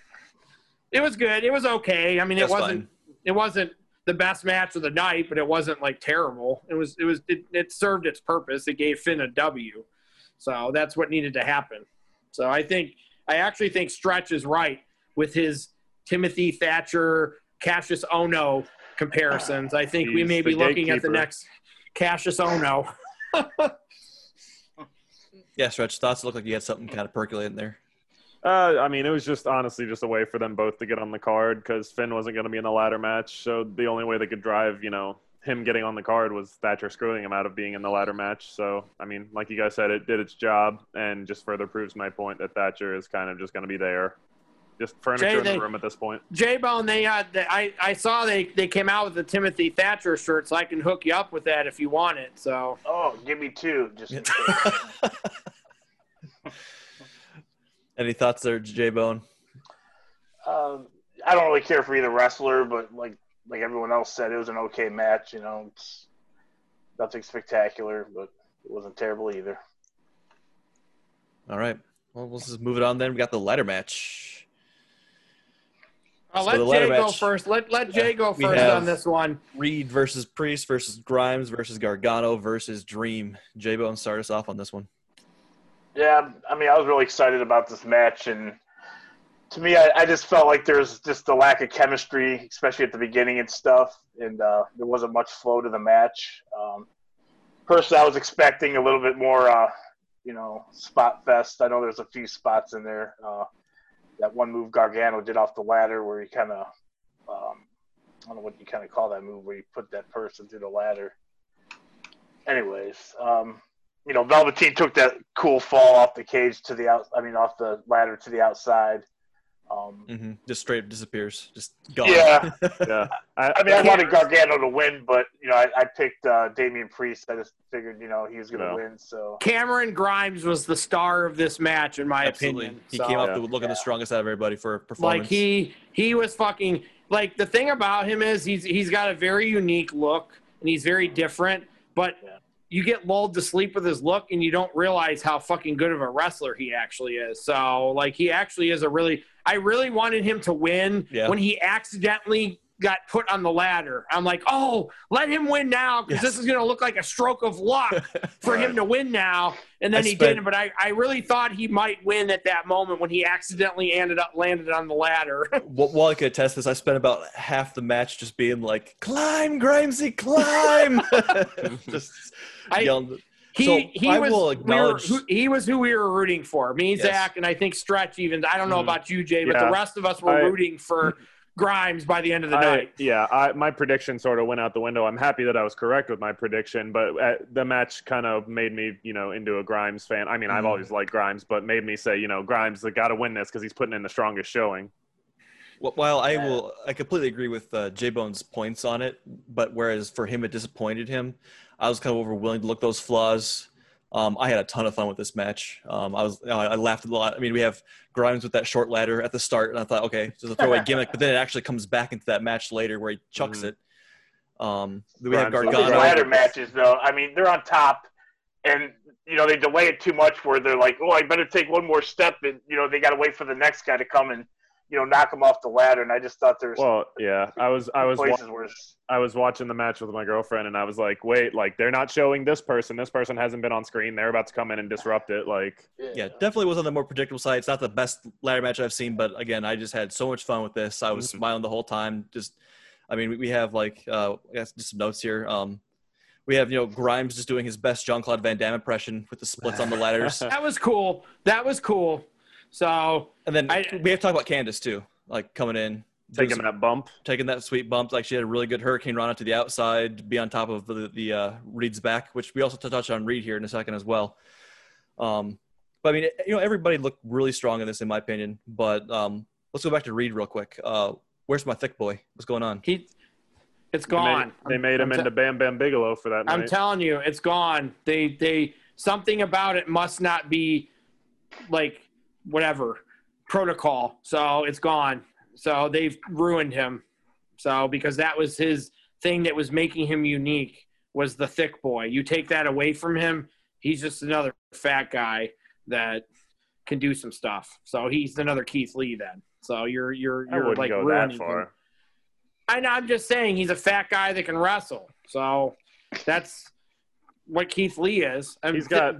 [SPEAKER 3] it was good. It was okay. I mean, it wasn't fine. it wasn't the best match of the night, but it wasn't like terrible. It was it was it, it served its purpose. It gave Finn a W. So that's what needed to happen. So I think I actually think Stretch is right with his Timothy Thatcher, Kassius Ohno comparisons. I think He's we may be looking gatekeeper. at the next Kassius Ohno. [laughs]
[SPEAKER 1] yeah, Stretch, thoughts look like you had something kind of percolating there.
[SPEAKER 2] Uh, I mean, it was just honestly just a way for them both to get on the card because Finn wasn't going to be in the ladder match. So the only way they could drive, you know, him getting on the card was Thatcher screwing him out of being in the ladder match. So, I mean, like you guys said, it did its job and just further proves my point that Thatcher is kind of just going to be there. Just furniture Jay, in the room at this point.
[SPEAKER 3] J Bone, they, uh, they, I, I saw they, they came out with the Timothy Thatcher shirt, so I can hook you up with that if you want it. So.
[SPEAKER 4] Oh, give me two, just in [laughs] case.
[SPEAKER 1] Any thoughts there, J Bone?
[SPEAKER 4] Um, I don't really care for either wrestler, but like like everyone else said, it was an okay match. You know, it's nothing spectacular, but it wasn't terrible either.
[SPEAKER 1] All right. Well, let's just move it on then. We got the ladder match.
[SPEAKER 3] I'll so let Jay match, go first. Let let Jay go first on this one.
[SPEAKER 1] Reed versus Priest versus Grimes versus Gargano versus Dream. J Bone, start us off on this one.
[SPEAKER 4] Yeah, I mean, I was really excited about this match, and to me, I, I just felt like there's just a lack of chemistry, especially at the beginning and stuff, and uh, there wasn't much flow to the match. Um, personally, I was expecting a little bit more, uh, you know, spot fest. I know there's a few spots in there. Uh, that one move Gargano did off the ladder, where he kind of, um, I don't know what you kind of call that move, where you put that person through the ladder. Anyways, um, you know, Velveteen took that cool fall off the cage to the out. I mean, off the ladder to the outside. Um,
[SPEAKER 1] hmm Just straight disappears. Just gone.
[SPEAKER 4] Yeah. [laughs]
[SPEAKER 2] Yeah,
[SPEAKER 4] I mean, I wanted Gargano to win, but you know, I, I picked uh, Damian Priest. I just figured, you know, he was going to
[SPEAKER 2] No.
[SPEAKER 4] win. So
[SPEAKER 3] Cameron Grimes was the star of this match, in my
[SPEAKER 1] Absolutely.
[SPEAKER 3] opinion.
[SPEAKER 1] He
[SPEAKER 3] So,
[SPEAKER 1] came out
[SPEAKER 2] Yeah.
[SPEAKER 1] the, looking
[SPEAKER 4] Yeah.
[SPEAKER 1] the strongest out of everybody for performance.
[SPEAKER 3] like he he was fucking like the thing about him is he's he's got a very unique look and he's very different, but
[SPEAKER 4] Yeah.
[SPEAKER 3] You get lulled to sleep with his look and you don't realize how fucking good of a wrestler he actually is. So like he actually is a really I really wanted him to win
[SPEAKER 1] Yeah.
[SPEAKER 3] when he accidentally got put on the ladder. I'm like, oh, let him win now because
[SPEAKER 1] Yes.
[SPEAKER 3] this is going to look like a stroke of luck [laughs] for him to win now. And then
[SPEAKER 1] I
[SPEAKER 3] he
[SPEAKER 1] spent-
[SPEAKER 3] didn't. But I, I really thought he might win at that moment when he accidentally ended up landed on the ladder. [laughs]
[SPEAKER 1] well, While I could attest this, I spent about half the match just being like, "Climb, Grimesy, climb!" [laughs] just
[SPEAKER 3] I-
[SPEAKER 1] yelling.
[SPEAKER 3] he
[SPEAKER 1] So,
[SPEAKER 3] he
[SPEAKER 1] I
[SPEAKER 3] was
[SPEAKER 1] will
[SPEAKER 3] we were, who, he was who we were rooting for. Me,
[SPEAKER 1] Yes.
[SPEAKER 3] Zach, and I think Stretch. Even I don't know
[SPEAKER 1] Mhm.
[SPEAKER 3] about you, Jay, but
[SPEAKER 2] Yeah.
[SPEAKER 3] the rest of us were
[SPEAKER 2] I-
[SPEAKER 3] rooting for Grimes by the end of the
[SPEAKER 2] I,
[SPEAKER 3] night.
[SPEAKER 2] yeah, I, my prediction sort of went out the window. I'm happy that I was correct with my prediction, but uh, the match kind of made me, you know, into a Grimes fan. I mean, I've
[SPEAKER 1] Mhm.
[SPEAKER 2] always liked Grimes, but made me say, you know, Grimes, they got to win this because he's putting in the strongest showing.
[SPEAKER 1] Well, While I will, I completely agree with uh, J Bone's points on it. But whereas for him it disappointed him, I was kind of over willing to look those flaws. Um, I had a ton of fun with this match. Um, I was, you know, I laughed a lot. I mean, we have Grimes with that short ladder at the start, and I thought, okay, just a throwaway [laughs] gimmick. But then it actually comes back into that match later where he chucks
[SPEAKER 2] Mhm.
[SPEAKER 1] it. Um, we have
[SPEAKER 2] Grimes
[SPEAKER 4] Some
[SPEAKER 2] Gargano.
[SPEAKER 4] these
[SPEAKER 1] Gargano.
[SPEAKER 4] ladder matches, though, I mean, they're on top, and you know they delay it too much. Where they're like, "Oh, I better take one more step," and you know they got to wait for the next guy to come and you know knock him off the ladder. And I just thought there's
[SPEAKER 2] Well, yeah, I was, I was, wa-
[SPEAKER 4] places where
[SPEAKER 2] I was watching the match with my girlfriend, and I was like, wait, like they're not showing this person. This person hasn't been on screen. They're about to come in and disrupt it. Like,
[SPEAKER 1] yeah, definitely was on the more predictable side. It's not the best ladder match I've seen, but again, I just had so much fun with this. I was
[SPEAKER 2] Mhm.
[SPEAKER 1] smiling the whole time. Just, I mean, we- we have like, uh, I guess just some notes here. Um, we have you know Grimes just doing his best Jean Claude Van Damme impression with the splits on the ladders, [laughs]
[SPEAKER 3] That was cool. That was cool. So
[SPEAKER 1] and then
[SPEAKER 3] I-
[SPEAKER 1] we have to talk about Candice too, like coming in,
[SPEAKER 2] taking
[SPEAKER 1] some-
[SPEAKER 2] that bump.
[SPEAKER 1] taking that sweet bump. Like she had a really good hurricanrana to the outside, be on top of the the uh, Reed's back, which we also touch on Reed here in a second as well. Um, but I mean, you know, everybody looked really strong in this, in my opinion. But um, let's go back to Reed real quick. Uh, where's my thick boy? What's going on?
[SPEAKER 3] he, it's
[SPEAKER 2] They made-
[SPEAKER 3] gone.
[SPEAKER 2] They made, him
[SPEAKER 3] te-
[SPEAKER 2] into Bam Bam Bigelow for that
[SPEAKER 3] I'm
[SPEAKER 2] night.
[SPEAKER 3] telling you, it's gone. They they something about it must not be like whatever protocol. So it's gone. So they've ruined him. So because that was his thing that was making him unique was the thick boy. You take that away from him, he's just another fat guy that can do some stuff. So he's another Keith Lee then. So you're you're you're
[SPEAKER 2] wouldn't
[SPEAKER 3] like
[SPEAKER 2] go
[SPEAKER 3] ruining
[SPEAKER 2] that
[SPEAKER 3] him.
[SPEAKER 2] far.
[SPEAKER 3] I know. I'm just saying he's a fat guy that can wrestle. So that's what Keith Lee is. And
[SPEAKER 2] He's got-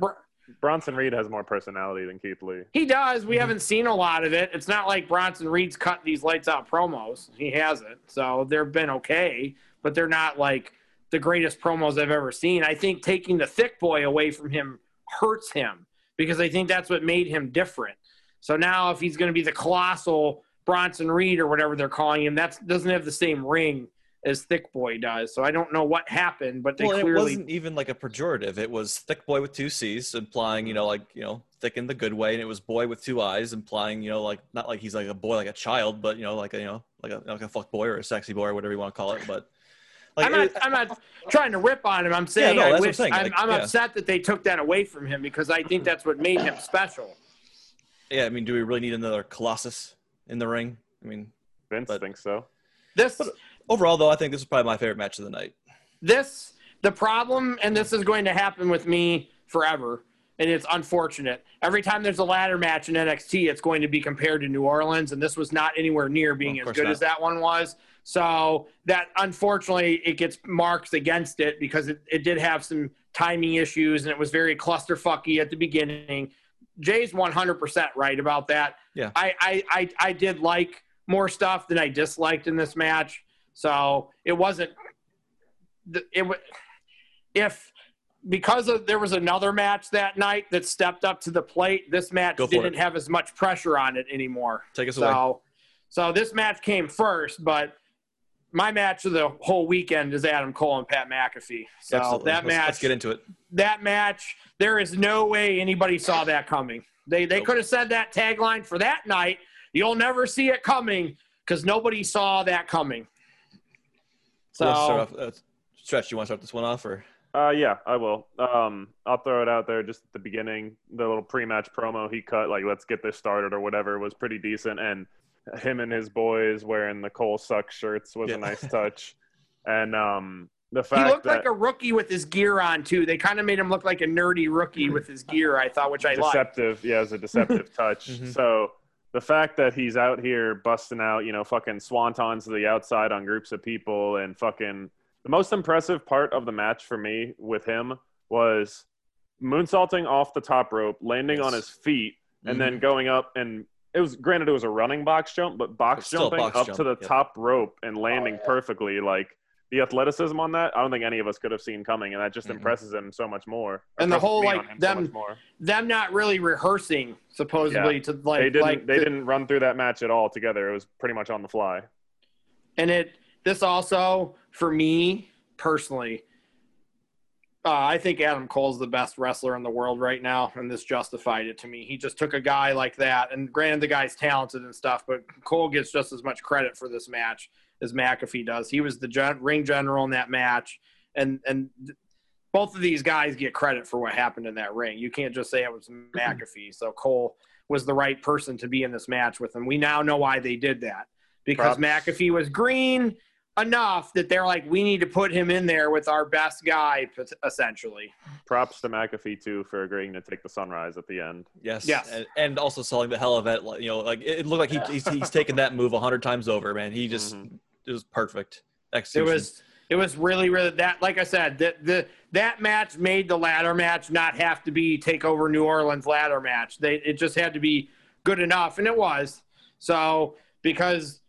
[SPEAKER 2] Bronson Reed has more personality than Keith Lee.
[SPEAKER 3] he does. We
[SPEAKER 1] Mhm.
[SPEAKER 3] haven't seen a lot of it. It's not like Bronson Reed's cut these lights out promos. He hasn't. So they've been okay, but they're not like the greatest promos I've ever seen. I think taking the thick boy away from him hurts him because I think that's what made him different. So now if he's going to be the colossal Bronson Reed or whatever they're calling him, that doesn't have the same ring as Thick Boy does. So I don't know what happened, but they
[SPEAKER 1] well, and it wasn't even like a pejorative. It was thick boy with two C's, implying you know like you know thick in the good way, and it was boy with two eyes, implying you know like not like he's like a boy like a child, but you know like a you know like a like a fuck boy or a sexy boy or whatever you want to call it. But like
[SPEAKER 3] I'm not.
[SPEAKER 1] it-
[SPEAKER 3] I'm not trying to rip on him. I'm saying
[SPEAKER 1] no,
[SPEAKER 3] I
[SPEAKER 1] that's what I'm
[SPEAKER 3] wish.
[SPEAKER 1] saying,
[SPEAKER 3] I'm, I'm
[SPEAKER 1] yeah.
[SPEAKER 3] upset that they took that away from him because I think that's what made him special.
[SPEAKER 1] yeah, I mean, do we really need another Colossus in the ring? I mean,
[SPEAKER 2] Vince
[SPEAKER 1] But-
[SPEAKER 2] thinks so.
[SPEAKER 3] This,
[SPEAKER 1] But- overall though, I think this is probably my favorite match of the night.
[SPEAKER 3] this, the problem, and this is going to happen with me forever. And it's unfortunate. Every time there's a ladder match in NXT, it's going to be compared to New Orleans, and this was not anywhere near being
[SPEAKER 1] Well,
[SPEAKER 3] as good
[SPEAKER 1] not.
[SPEAKER 3] as that one was. So that unfortunately it gets marks against it because it, it did have some timing issues and it was very clusterfucky at the beginning. Jay's 100% right about that.
[SPEAKER 1] Yeah.
[SPEAKER 3] I, I, I, I did like more stuff than I disliked in this match. So it wasn't, it wa- if because of there was another match that night that stepped up to the plate, this match didn't
[SPEAKER 1] it.
[SPEAKER 3] have as much pressure on it anymore.
[SPEAKER 1] Take us away.
[SPEAKER 3] So, so this match came first, but my match of the whole weekend is Adam Cole and Pat McAfee. So
[SPEAKER 1] Absolutely.
[SPEAKER 3] that
[SPEAKER 1] let's,
[SPEAKER 3] match,
[SPEAKER 1] Let's get into it.
[SPEAKER 3] that match, there is no way anybody saw that coming. They they
[SPEAKER 1] Nope.
[SPEAKER 3] could have said that tagline for that night. You'll never see it coming because nobody saw that coming.
[SPEAKER 1] So, let's start off. Uh, Stretch, you want to start this one off, or
[SPEAKER 2] Uh, yeah, I will. Um, I'll throw it out there just at the beginning. The little pre-match promo he cut, like "Let's get this started" or whatever, was pretty decent. And him and his boys wearing the Cole suck shirts was
[SPEAKER 1] Yeah.
[SPEAKER 2] a nice touch. And um, the fact he
[SPEAKER 3] looked
[SPEAKER 2] that
[SPEAKER 3] like a rookie with his gear on too. They kind of made him look like a nerdy rookie with his gear. I thought, which I liked.
[SPEAKER 2] deceptive, yeah, it was a deceptive [laughs] touch.
[SPEAKER 1] Mhm.
[SPEAKER 2] So the fact that he's out here busting out, you know, fucking swantons to the outside on groups of people and fucking the most impressive part of the match for me with him was moonsaulting off the top rope, landing on his feet, and
[SPEAKER 1] Mhm.
[SPEAKER 2] then going up and it was granted it was a running box jump, but box
[SPEAKER 1] It's
[SPEAKER 2] jumping
[SPEAKER 1] box
[SPEAKER 2] up
[SPEAKER 1] jump,
[SPEAKER 2] to the
[SPEAKER 1] yep.
[SPEAKER 2] top rope and landing
[SPEAKER 4] yeah.
[SPEAKER 2] perfectly, like the athleticism on that, I don't think any of us could have seen coming, and that just
[SPEAKER 1] Mm-mm.
[SPEAKER 2] impresses him so much more.
[SPEAKER 3] And the whole, like,
[SPEAKER 2] on him so
[SPEAKER 3] them-
[SPEAKER 2] more.
[SPEAKER 3] Them not really rehearsing supposedly to like
[SPEAKER 2] they didn't
[SPEAKER 3] like
[SPEAKER 2] they
[SPEAKER 3] the-
[SPEAKER 2] didn't run through that match at all together. It was pretty much on the fly.
[SPEAKER 3] and it this also for me personally uh, i think adam cole's the best wrestler in the world right now and this justified it to me he just took a guy like that and granted the guy's talented and stuff but cole gets just as much credit for this match as mcafee does he was the gen- ring general in that match and and th- both of these guys get credit for what happened in that ring you can't just say it was mcafee so cole was the right person to be in this match with him we now know why they did that because
[SPEAKER 2] Props.
[SPEAKER 3] McAfee was green enough that they're like, we need to put him in there with our best guy, essentially.
[SPEAKER 2] Props to McAfee too for agreeing to take the sunrise at the end.
[SPEAKER 1] yes,
[SPEAKER 3] Yes.
[SPEAKER 1] and, and also selling the hell of it. You know, like it, it looked like he, he's, he's taken that move a hundred times over. Man, he just
[SPEAKER 2] Mhm.
[SPEAKER 1] It was perfect.
[SPEAKER 3] It was it was really really that like I said that the that match made the ladder match not have to be take over New Orleans ladder match. They it just had to be good enough, and it was. So because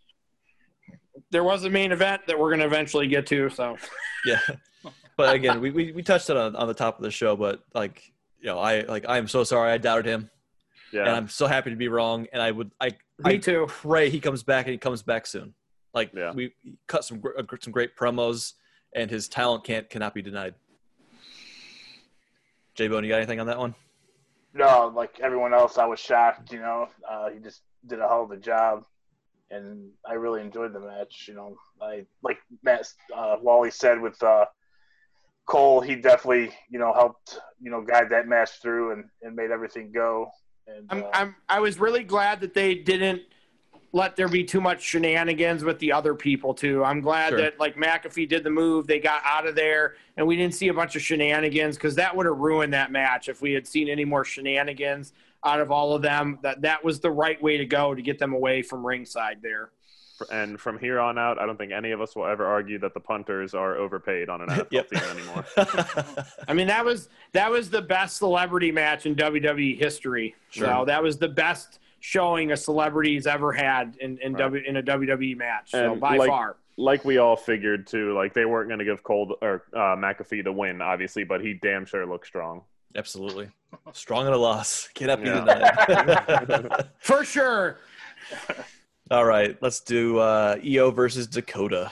[SPEAKER 3] there was a main event that we're going to eventually get to. So [laughs]
[SPEAKER 1] yeah. But again, we, we, we touched on on the top of the show, but like you know, I like I am so sorry I doubted him, and
[SPEAKER 2] Yeah,
[SPEAKER 1] I'm so happy to be wrong. And I would I
[SPEAKER 3] me
[SPEAKER 1] I
[SPEAKER 3] too.
[SPEAKER 1] pray he comes back and he comes back soon. Like
[SPEAKER 2] Yeah.
[SPEAKER 1] we cut some uh, some great promos, and his talent can't cannot be denied. J Bone, you got anything on that one?
[SPEAKER 4] No, like everyone else, I was shocked. You know, uh, he just did a hell of a job, and I really enjoyed the match. You know, I like Matt uh, Wally said with uh, Cole, he definitely you know helped you know guide that match through and, and made everything go. And
[SPEAKER 3] I'm,
[SPEAKER 4] uh,
[SPEAKER 3] I'm I was really glad that they didn't let there be too much shenanigans with the other people too. I'm glad
[SPEAKER 1] Sure.
[SPEAKER 3] that like McAfee did the move, they got out of there, and we didn't see a bunch of shenanigans because that would have ruined that match if we had seen any more shenanigans out of all of them. That that was the right way to go to get them away from ringside there.
[SPEAKER 2] and from here on out, I don't think any of us will ever argue that the punters are overpaid on an [laughs] NFL
[SPEAKER 1] Yep.
[SPEAKER 2] team anymore. [laughs]
[SPEAKER 3] I mean that was that was the best celebrity match in WWE history. So
[SPEAKER 1] Sure.
[SPEAKER 3] that was the best showing a celebrity's ever had in in,
[SPEAKER 2] Right.
[SPEAKER 3] w, in a WWE match. So by
[SPEAKER 2] like-
[SPEAKER 3] far.
[SPEAKER 2] like we all figured too, like they weren't going to give Cole or uh, McAfee the win, obviously, but he damn sure looked strong.
[SPEAKER 1] Absolutely, strong at a loss cannot be
[SPEAKER 2] Yeah.
[SPEAKER 1] denied. [laughs]
[SPEAKER 3] For sure.
[SPEAKER 1] All right, let's do uh, Io versus Dakota.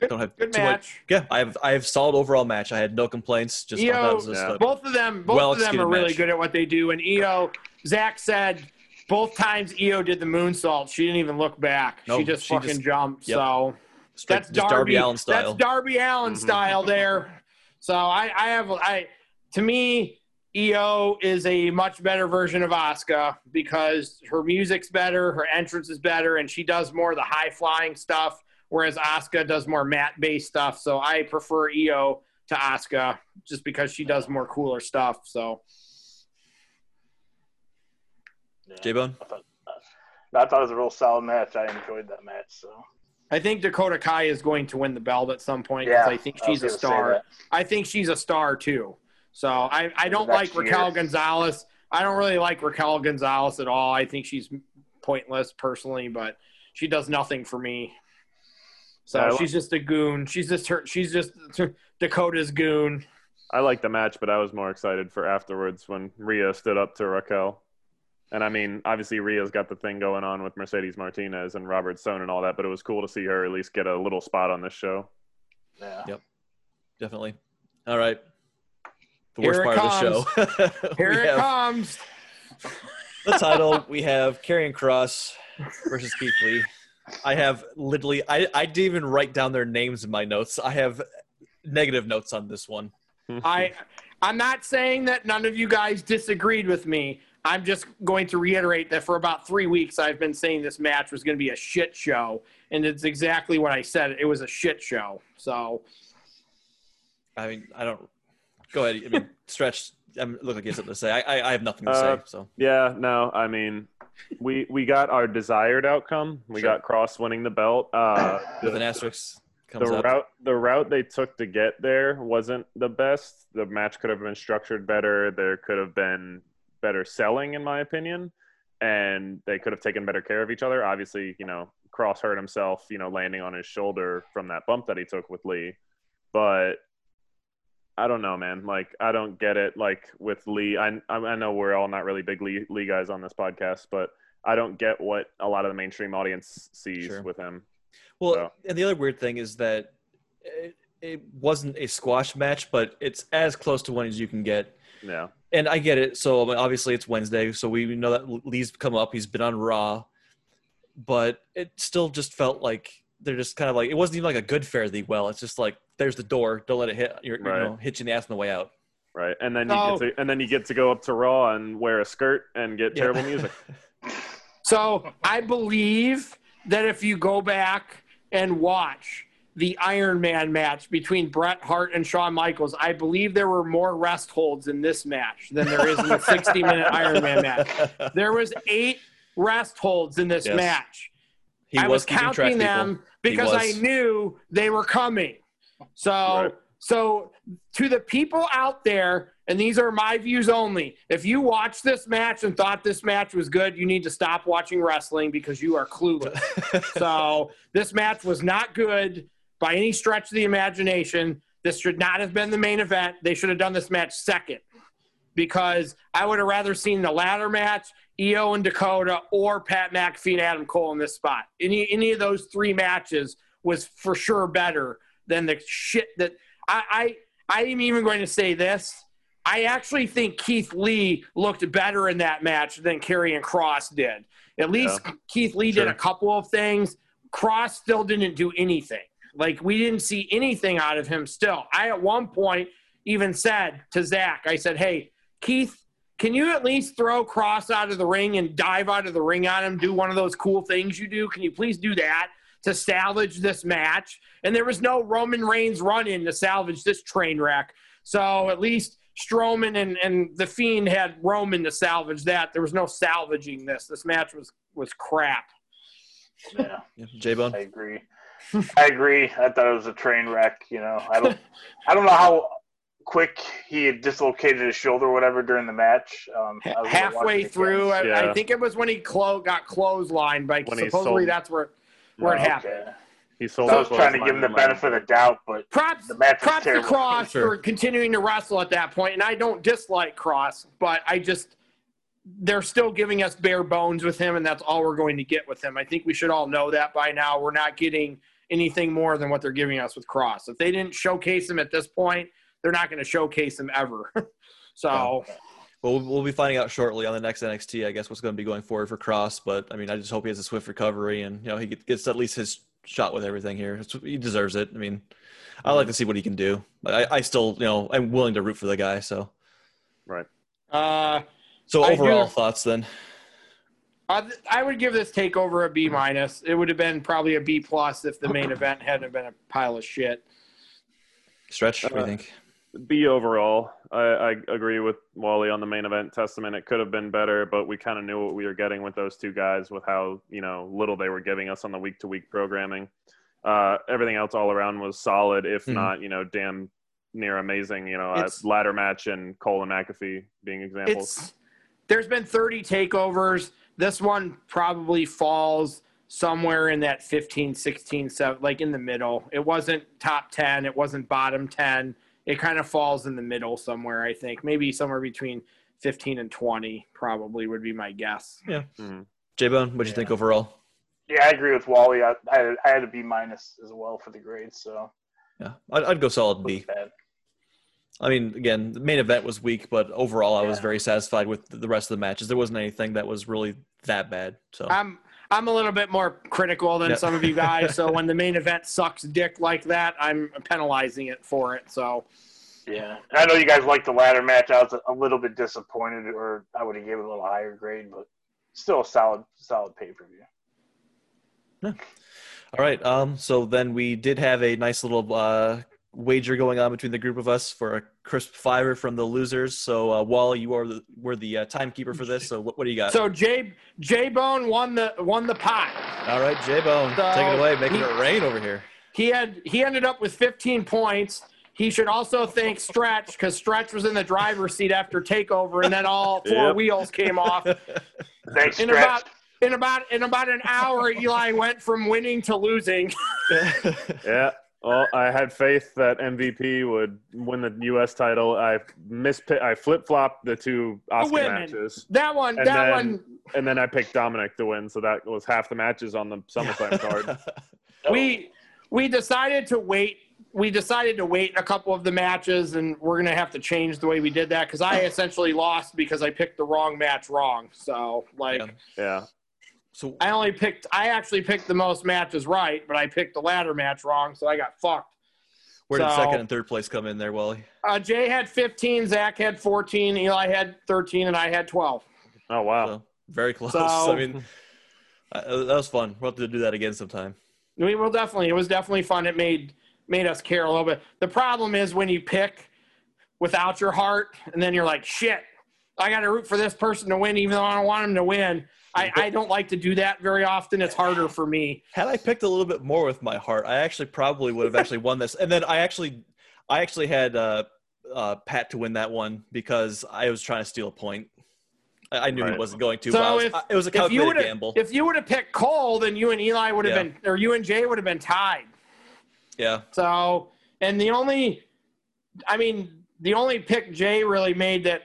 [SPEAKER 3] Good-
[SPEAKER 1] Don't have
[SPEAKER 3] Good
[SPEAKER 1] too
[SPEAKER 3] match.
[SPEAKER 1] much. Yeah, I have I have solid overall match. I had no complaints. Just I thought was just
[SPEAKER 2] Io,
[SPEAKER 1] a-
[SPEAKER 3] Both of them, both
[SPEAKER 1] Well
[SPEAKER 3] of them are really
[SPEAKER 1] match.
[SPEAKER 3] good at what they do. And Io, Zach said both times Io did the moonsault, she didn't even look back.
[SPEAKER 1] No,
[SPEAKER 3] she just
[SPEAKER 1] she
[SPEAKER 3] fucking
[SPEAKER 1] just-
[SPEAKER 3] jumped.
[SPEAKER 1] yep.
[SPEAKER 3] So
[SPEAKER 1] straight-
[SPEAKER 3] that's
[SPEAKER 1] just
[SPEAKER 3] Darby,
[SPEAKER 1] Allin style.
[SPEAKER 3] That's Darby Allin
[SPEAKER 2] Mhm.
[SPEAKER 3] style there. [laughs] So I, I have I to me, Io is a much better version of Asuka because her music's better, her entrance is better, and she does more of the high flying stuff, whereas Asuka does more mat based stuff. So I prefer Io to Asuka just because she does more cooler stuff. So
[SPEAKER 4] yeah.
[SPEAKER 1] J Bone.
[SPEAKER 4] I thought, I thought it was a real solid match. I enjoyed that match. So
[SPEAKER 3] I think Dakota Kai is going to win the belt at some point because
[SPEAKER 4] yeah,
[SPEAKER 3] I think she's a star. I think she's a star too. So I, I don't like Raquel
[SPEAKER 4] year.
[SPEAKER 3] Gonzalez. I don't really like Raquel Gonzalez at all. I think she's pointless personally, but she does nothing for me. So
[SPEAKER 2] Yeah, I li-
[SPEAKER 3] she's just a goon. She's just her. She's just [laughs] Dakota's goon.
[SPEAKER 2] I liked the match, but I was more excited for afterwards when Rhea stood up to Raquel And I mean, obviously Rhea's got the thing going on with Mercedes Martinez and Robert Stone and all that, but it was cool to see her at least get a little spot on this show.
[SPEAKER 4] Yeah.
[SPEAKER 1] Yep. Definitely. All right. The
[SPEAKER 3] Here
[SPEAKER 1] worst
[SPEAKER 3] it
[SPEAKER 1] part of the show. [laughs]
[SPEAKER 3] Here it
[SPEAKER 1] have
[SPEAKER 3] comes.
[SPEAKER 1] the title. We have Karrion Kross versus Keith Lee. I have literally. I I didn't even write down their names in my notes. I have negative notes on this one.
[SPEAKER 3] I I'm not saying that none of you guys disagreed with me. I'm just going to reiterate that for about three weeks I've been saying this match was going to be a shit show, and it's exactly what I said. It was a shit show. So
[SPEAKER 1] I mean, I don't. Go ahead. I mean, [laughs] stretch. I'm look like you have something to say. I I, I have nothing to
[SPEAKER 2] Uh,
[SPEAKER 1] say. So
[SPEAKER 2] Yeah, no, I mean, we we got our desired outcome. We
[SPEAKER 1] Sure.
[SPEAKER 2] got Kross winning the belt. Uh,
[SPEAKER 1] with an asterisk comes
[SPEAKER 2] the
[SPEAKER 1] up.
[SPEAKER 2] route the route they took to get there wasn't the best. The match could have been structured better. There could have been better selling, in my opinion, and they could have taken better care of each other. Obviously, you know, Kross hurt himself, you know, landing on his shoulder from that bump that he took with Lee, but. I don't know, man. Like, I don't get it. Like with Lee, I I know we're all not really big Lee, Lee guys on this podcast, but I don't get what a lot of the mainstream audience sees
[SPEAKER 1] Sure.
[SPEAKER 2] with him.
[SPEAKER 1] Well,
[SPEAKER 2] So-
[SPEAKER 1] and the other weird thing is that it, it wasn't a squash match, but it's as close to one as you can get.
[SPEAKER 2] Yeah.
[SPEAKER 1] And I get it. So obviously it's Wednesday, so we know that Lee's come up. He's been on Raw, but it still just felt like they're just kind of like it wasn't even like a good fare thee well. It's just like there's the door. Don't let it hit. You're,
[SPEAKER 2] Right.
[SPEAKER 1] you know, hit you in the ass on the way out.
[SPEAKER 2] Right, and then you get to, and then you get to go up to Raw and wear a skirt and get terrible
[SPEAKER 1] Yeah.
[SPEAKER 2] music. [laughs]
[SPEAKER 3] So I believe that if you go back and watch the Iron Man match between Bret Hart and Shawn Michaels, I believe there were more rest holds in this match than there is in the 60 minute [laughs] Iron Man match. There was eight rest holds in this
[SPEAKER 1] Yes.
[SPEAKER 3] match.
[SPEAKER 1] He
[SPEAKER 3] I was,
[SPEAKER 1] track,
[SPEAKER 3] counting
[SPEAKER 1] people.
[SPEAKER 3] them because I knew they were coming. So,
[SPEAKER 2] Right.
[SPEAKER 3] so to the people out there, and these are my views only. If you watched this match and thought this match was good, you need to stop watching wrestling because you are clueless. [laughs] so, this match was not good by any stretch of the imagination. This should not have been the main event. They should have done this match second because I would have rather seen the ladder match, Io and Dakota, or Pat McAfee and Adam Cole in this spot. Any any of those three matches was for sure better than the shit that I I, I am even going to say this. I actually think Keith Lee looked better in that match than Karrion Kross did. At least Keith Lee did a couple of things. Kross still didn't do anything. Like we didn't see anything out of him still. I at one point even said to Zach, I said, Hey, Keith, can you at least throw Kross out of the ring and dive out of the ring on him? Do one of those cool things you do? Can you please do that to salvage this match? And there was no Roman Reigns run in to salvage this train wreck. So at least Strowman and, and the Fiend had Roman to salvage that. There was no salvaging this. This match was was crap.
[SPEAKER 4] Yeah,
[SPEAKER 1] J Bone.
[SPEAKER 4] I agree. [laughs] I agree. I thought it was a train wreck. You know, I don't, I don't know how quick he had dislocated his shoulder, or whatever, during the match. Um, I was gonna watch
[SPEAKER 3] Halfway through, I, I think it was when he clo- got clotheslined. But
[SPEAKER 2] When
[SPEAKER 3] supposedly
[SPEAKER 2] sold-
[SPEAKER 3] that's where where it
[SPEAKER 4] Okay.
[SPEAKER 3] happened.
[SPEAKER 2] He sold.
[SPEAKER 4] I was trying to give him the
[SPEAKER 2] clothesline
[SPEAKER 4] benefit of the doubt, but
[SPEAKER 3] Props,
[SPEAKER 4] The match was
[SPEAKER 3] props to
[SPEAKER 4] terrible.
[SPEAKER 3] Kross
[SPEAKER 1] Sure.
[SPEAKER 3] for continuing to wrestle at that point. point, and I don't dislike Kross, but I just they're still giving us bare bones with him, and that's all we're going to get with him. I think we should all know that by now. We're not getting anything more than what they're giving us with Kross. If they didn't showcase him at this point, they're not going to showcase him ever. [laughs] so
[SPEAKER 1] Well, we'll- we'll be finding out shortly on the next NXT, I guess, what's going to be going forward for Kross. But I mean, I just hope he has a swift recovery and you know he gets at least his shot with everything here. It's, he deserves it. I mean, I like to see what he can do. But I, I still, you know, I'm willing to root for the guy. So,
[SPEAKER 2] Right.
[SPEAKER 3] uh,
[SPEAKER 1] so overall
[SPEAKER 3] do-
[SPEAKER 1] thoughts then?
[SPEAKER 3] I, I would give this takeover a B minus. It would have been probably a B plus if the main event hadn't been a pile of shit.
[SPEAKER 1] Stretch, what do you
[SPEAKER 2] Uh,
[SPEAKER 1] think?
[SPEAKER 2] B overall. I, I agree with Wally on the main event testament. It could have been better, but we kind of knew what we were getting with those two guys, with how you know little they were giving us on the week to week programming. Uh, everything else all around was solid, if
[SPEAKER 1] Mhm.
[SPEAKER 2] not you know damn near amazing. You know, uh,
[SPEAKER 3] It's-
[SPEAKER 2] ladder match and Cole and McAfee being examples.
[SPEAKER 3] There's been 30 takeovers. This one probably falls somewhere in that 15, 16, 7, like in the middle. It wasn't top 10. It wasn't bottom 10. It kind of falls in the middle somewhere, I think. Maybe somewhere between 15 and 20 probably would be my guess.
[SPEAKER 2] Mhm.
[SPEAKER 1] J Bone, what'd you think overall?
[SPEAKER 4] Yeah, I agree with Wally. I, I, I had a B minus as well for the grades, so
[SPEAKER 1] Yeah, I'd, I'd go solid B.
[SPEAKER 4] bad.
[SPEAKER 1] I mean, again, the main event was weak, but overall, I was very satisfied with the rest of the matches. There wasn't anything that was really that bad. So
[SPEAKER 3] I'm I'm a little bit more critical than
[SPEAKER 1] Yeah.
[SPEAKER 3] some of you [laughs] guys. so when the main event sucks dick like that, I'm penalizing it for it. So
[SPEAKER 4] Yeah, I know you guys liked the ladder match. I was a little bit disappointed, or I would have given it a little higher grade, but still a solid, solid pay per view.
[SPEAKER 1] All right. Um. So then we did have a nice little uh, wager going on between the group of us for a crisp fiver from the losers. So uh, Wally, you are the, were the uh, timekeeper for this. So what, what do you got?
[SPEAKER 3] so J J Bone won the won the pot.
[SPEAKER 1] All right, J Bone,
[SPEAKER 3] So
[SPEAKER 1] take it away, making
[SPEAKER 3] he-
[SPEAKER 1] it rain over here.
[SPEAKER 3] He had he ended up with 15 points. He should also thank Stretch because Stretch was in the driver's seat after takeover, and then all four
[SPEAKER 2] Yep.
[SPEAKER 3] wheels came off. [laughs]
[SPEAKER 4] Thanks,
[SPEAKER 3] In
[SPEAKER 4] Stretch.
[SPEAKER 3] about in about in about an hour, Eli went from winning to losing. [laughs]
[SPEAKER 2] Yeah. Well, I had faith that MVP would win the U.S. title. I mispicked. I flip flopped the two Oscar
[SPEAKER 3] women.
[SPEAKER 2] matches,
[SPEAKER 3] That one,
[SPEAKER 2] And
[SPEAKER 3] that
[SPEAKER 2] then-
[SPEAKER 3] one,
[SPEAKER 2] and then I picked Dominic to win. So that was half the matches on the SummerSlam card. [laughs]
[SPEAKER 3] we we decided to wait. We decided to wait a couple of the matches, and we're gonna have to change the way we did that because I essentially lost because I picked the wrong match wrong. So like.
[SPEAKER 1] Yeah.
[SPEAKER 2] Yeah.
[SPEAKER 1] So
[SPEAKER 3] I only picked. I actually picked the most matches right, but I picked the ladder match wrong, so I got fucked.
[SPEAKER 1] where did
[SPEAKER 3] So-
[SPEAKER 1] second and third place come in there, Wally?
[SPEAKER 3] Uh, Jay had 15, Zach had 14, Eli had 13, and I had 12.
[SPEAKER 2] Oh wow.
[SPEAKER 1] So, very close.
[SPEAKER 3] So- [laughs]
[SPEAKER 1] I mean, uh, that was fun. We'll have to do that again sometime.
[SPEAKER 3] We will definitely. It was definitely fun. It made made us care a little bit. The problem is when you pick without your heart, and then you're like, shit, I got to root for this person to win, even though I don't want him to win. I, I don't like to do that very often. It's harder for me.
[SPEAKER 1] Had I picked a little bit more with my heart, I actually probably would have actually won this. And then I actually, I actually had uh, uh, Pat to win that one because I was trying to steal a point. I, I knew he wasn't going to.
[SPEAKER 3] So
[SPEAKER 1] but I was-
[SPEAKER 3] if-
[SPEAKER 1] I- it was a
[SPEAKER 3] If you
[SPEAKER 1] calculated
[SPEAKER 3] would
[SPEAKER 1] gamble.
[SPEAKER 3] if you would have picked Cole, then you and Eli would have
[SPEAKER 1] Yeah.
[SPEAKER 3] been, or you and Jay would have been tied.
[SPEAKER 1] yeah,
[SPEAKER 3] So, and the only, I mean, the only pick Jay really made that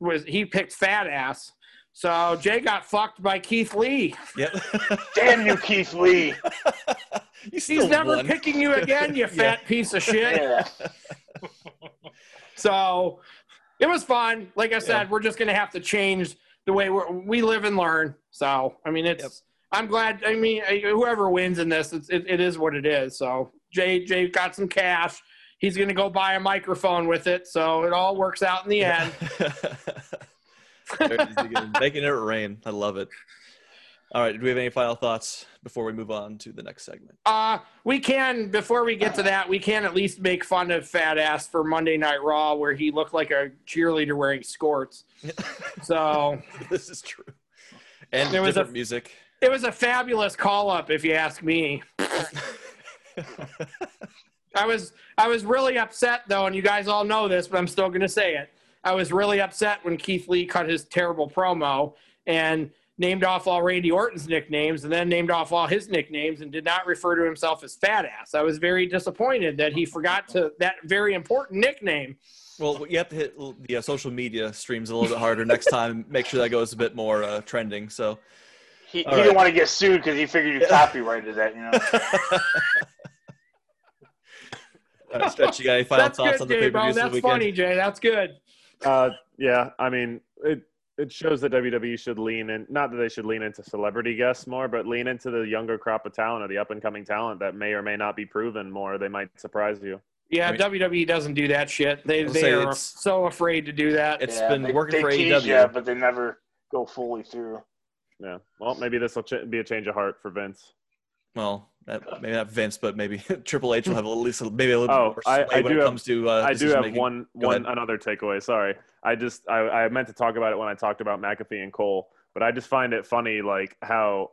[SPEAKER 3] was he picked fat ass. So Jay got fucked by Keith Lee.
[SPEAKER 1] yep. [laughs]
[SPEAKER 4] Damn you, Keith Lee. [laughs]
[SPEAKER 1] you still
[SPEAKER 3] He's never
[SPEAKER 1] won.
[SPEAKER 3] picking you again, you [laughs] fat piece of shit.
[SPEAKER 4] Yeah.
[SPEAKER 3] So it was fun. Like I said,
[SPEAKER 1] Yeah.
[SPEAKER 3] we're just gonna have to change the way we're, we live and learn. So I mean, it's.
[SPEAKER 1] Yep.
[SPEAKER 3] I'm glad. I mean, whoever wins in this, it's, it, it is what it is. So Jay, Jay got some cash. He's gonna go buy a microphone with it. So it all works out in the end.
[SPEAKER 1] Very easy again. Making it rain. I love it. All right. Do we have any final thoughts before we move on to the next segment?
[SPEAKER 3] Uh, we can before we get to that, we can at least make fun of Fat Ass for Monday Night Raw, where he looked like a cheerleader wearing skirts. [laughs] So
[SPEAKER 1] this is true. And
[SPEAKER 3] There was a-
[SPEAKER 1] music.
[SPEAKER 3] it was a fabulous call up, if you ask me. [laughs] I was I was really upset though, and you guys all know this, but I'm still going to say it. I was really upset when Keith Lee cut his terrible promo and named off all Randy Orton's nicknames, and then named off all his nicknames, and did not refer to himself as Fat Ass. I was very disappointed that he forgot to that very important nickname.
[SPEAKER 1] Well, you have to hit the uh, social media streams a little bit harder next time. Make sure that goes a bit more uh, trending. So,
[SPEAKER 4] He, he
[SPEAKER 1] All
[SPEAKER 4] didn't want to get sued because he figured you copyrighted that, you know. [laughs]
[SPEAKER 1] All right, Stretch, you got any final
[SPEAKER 3] That's
[SPEAKER 1] thoughts
[SPEAKER 3] good,
[SPEAKER 1] on the
[SPEAKER 3] Jay
[SPEAKER 1] pay per
[SPEAKER 3] Bone. That's
[SPEAKER 1] weekend?
[SPEAKER 3] funny, Jay. That's good.
[SPEAKER 2] Uh, yeah. I mean, it it shows that WWE should lean in. Not that they should lean into celebrity guests more, but lean into the younger crop of talent or the up and coming talent that may or may not be proven more. They might surprise you.
[SPEAKER 3] Yeah,
[SPEAKER 1] I mean-
[SPEAKER 3] WWE doesn't do that shit. They they are so afraid to do that.
[SPEAKER 1] It's
[SPEAKER 4] Yeah,
[SPEAKER 1] been
[SPEAKER 4] they-
[SPEAKER 1] working
[SPEAKER 4] they
[SPEAKER 1] for
[SPEAKER 4] tease
[SPEAKER 1] AEW.
[SPEAKER 4] ya, but they never go fully through.
[SPEAKER 2] Yeah. Well, maybe this will ch- be a change of heart for Vince.
[SPEAKER 1] Well, that, maybe not Vince, but maybe [laughs] Triple H will have at least a, maybe a little
[SPEAKER 2] Oh,
[SPEAKER 1] more
[SPEAKER 2] I- I
[SPEAKER 1] when
[SPEAKER 2] do
[SPEAKER 1] it
[SPEAKER 2] have-
[SPEAKER 1] comes to. Uh,
[SPEAKER 2] I do have
[SPEAKER 1] decision-making.
[SPEAKER 2] one
[SPEAKER 1] Go
[SPEAKER 2] one
[SPEAKER 1] ahead.
[SPEAKER 2] another takeaway. Sorry, I just I, I meant to talk about it when I talked about McAfee and Cole, but I just find it funny like how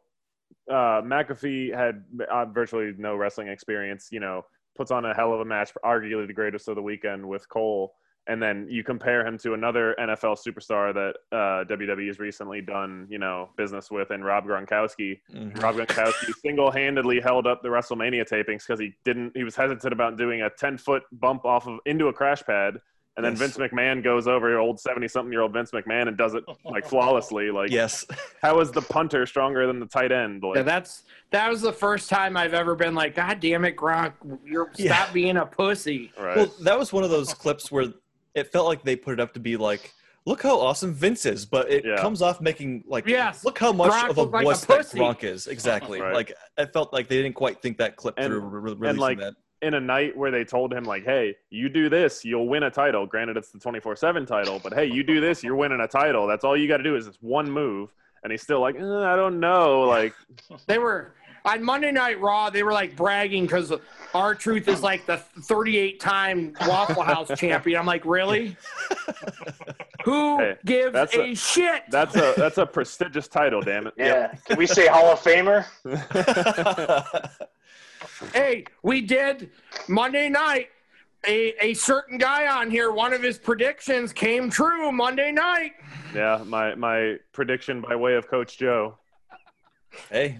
[SPEAKER 2] uh, McAfee had uh, virtually no wrestling experience. You know, puts on a hell of a match, arguably the greatest of the weekend with Cole, and then you compare him to another NFL superstar that uh, WWE has recently done you know business with, and Rob Gronkowski.
[SPEAKER 1] Mhm.
[SPEAKER 2] Rob Gronkowski [laughs] single-handedly held up the WrestleMania tapings because he didn't. He was hesitant about doing a ten-foot bump off of into a crash pad And then
[SPEAKER 1] Yes.
[SPEAKER 2] Vince McMahon goes over old seventy-something-year-old Vince McMahon and does it [laughs] like flawlessly. Like,
[SPEAKER 1] yes.
[SPEAKER 2] how is the punter stronger than the tight end?
[SPEAKER 3] Yeah, that's that was the first time I've ever been like, God damn it, Gronk, you're
[SPEAKER 1] Yeah.
[SPEAKER 3] stop being a pussy.
[SPEAKER 2] right?
[SPEAKER 1] Well, that was one of those clips where it felt like they put it up to be like, look how awesome Vince is, but it
[SPEAKER 2] Yeah.
[SPEAKER 1] comes off making like,
[SPEAKER 3] Yes.
[SPEAKER 1] look how much
[SPEAKER 3] Gronk
[SPEAKER 1] of a
[SPEAKER 3] looked like
[SPEAKER 1] that
[SPEAKER 3] pussy.
[SPEAKER 1] Gronk is. Exactly.
[SPEAKER 2] Right.
[SPEAKER 1] Like it felt like they didn't quite think that clip
[SPEAKER 2] And-
[SPEAKER 1] through re- releasing
[SPEAKER 2] like,
[SPEAKER 1] that.
[SPEAKER 2] in a night where they told him like, "Hey, you do this, you'll win a title." Granted, it's the twenty-four seven title, but hey, you do this, you're winning a title. That's all you got to do is this one move. And he's still like, "Uh, I don't know. Like,
[SPEAKER 3] They were on Monday Night Raw. They were like bragging because R-Truth is like the 38 time Waffle House [laughs] champion. I'm like, really? Who
[SPEAKER 2] Hey,
[SPEAKER 3] gives
[SPEAKER 2] that's
[SPEAKER 3] a,
[SPEAKER 2] a-
[SPEAKER 3] shit?
[SPEAKER 2] that's a that's a prestigious title, damn it.
[SPEAKER 4] Yeah. Can we say Hall of Famer? [laughs]
[SPEAKER 3] hey, we did Monday night. A, a certain guy on here, one of his predictions came true Monday night.
[SPEAKER 2] Yeah, my my prediction by way of Coach Joe.
[SPEAKER 1] hey,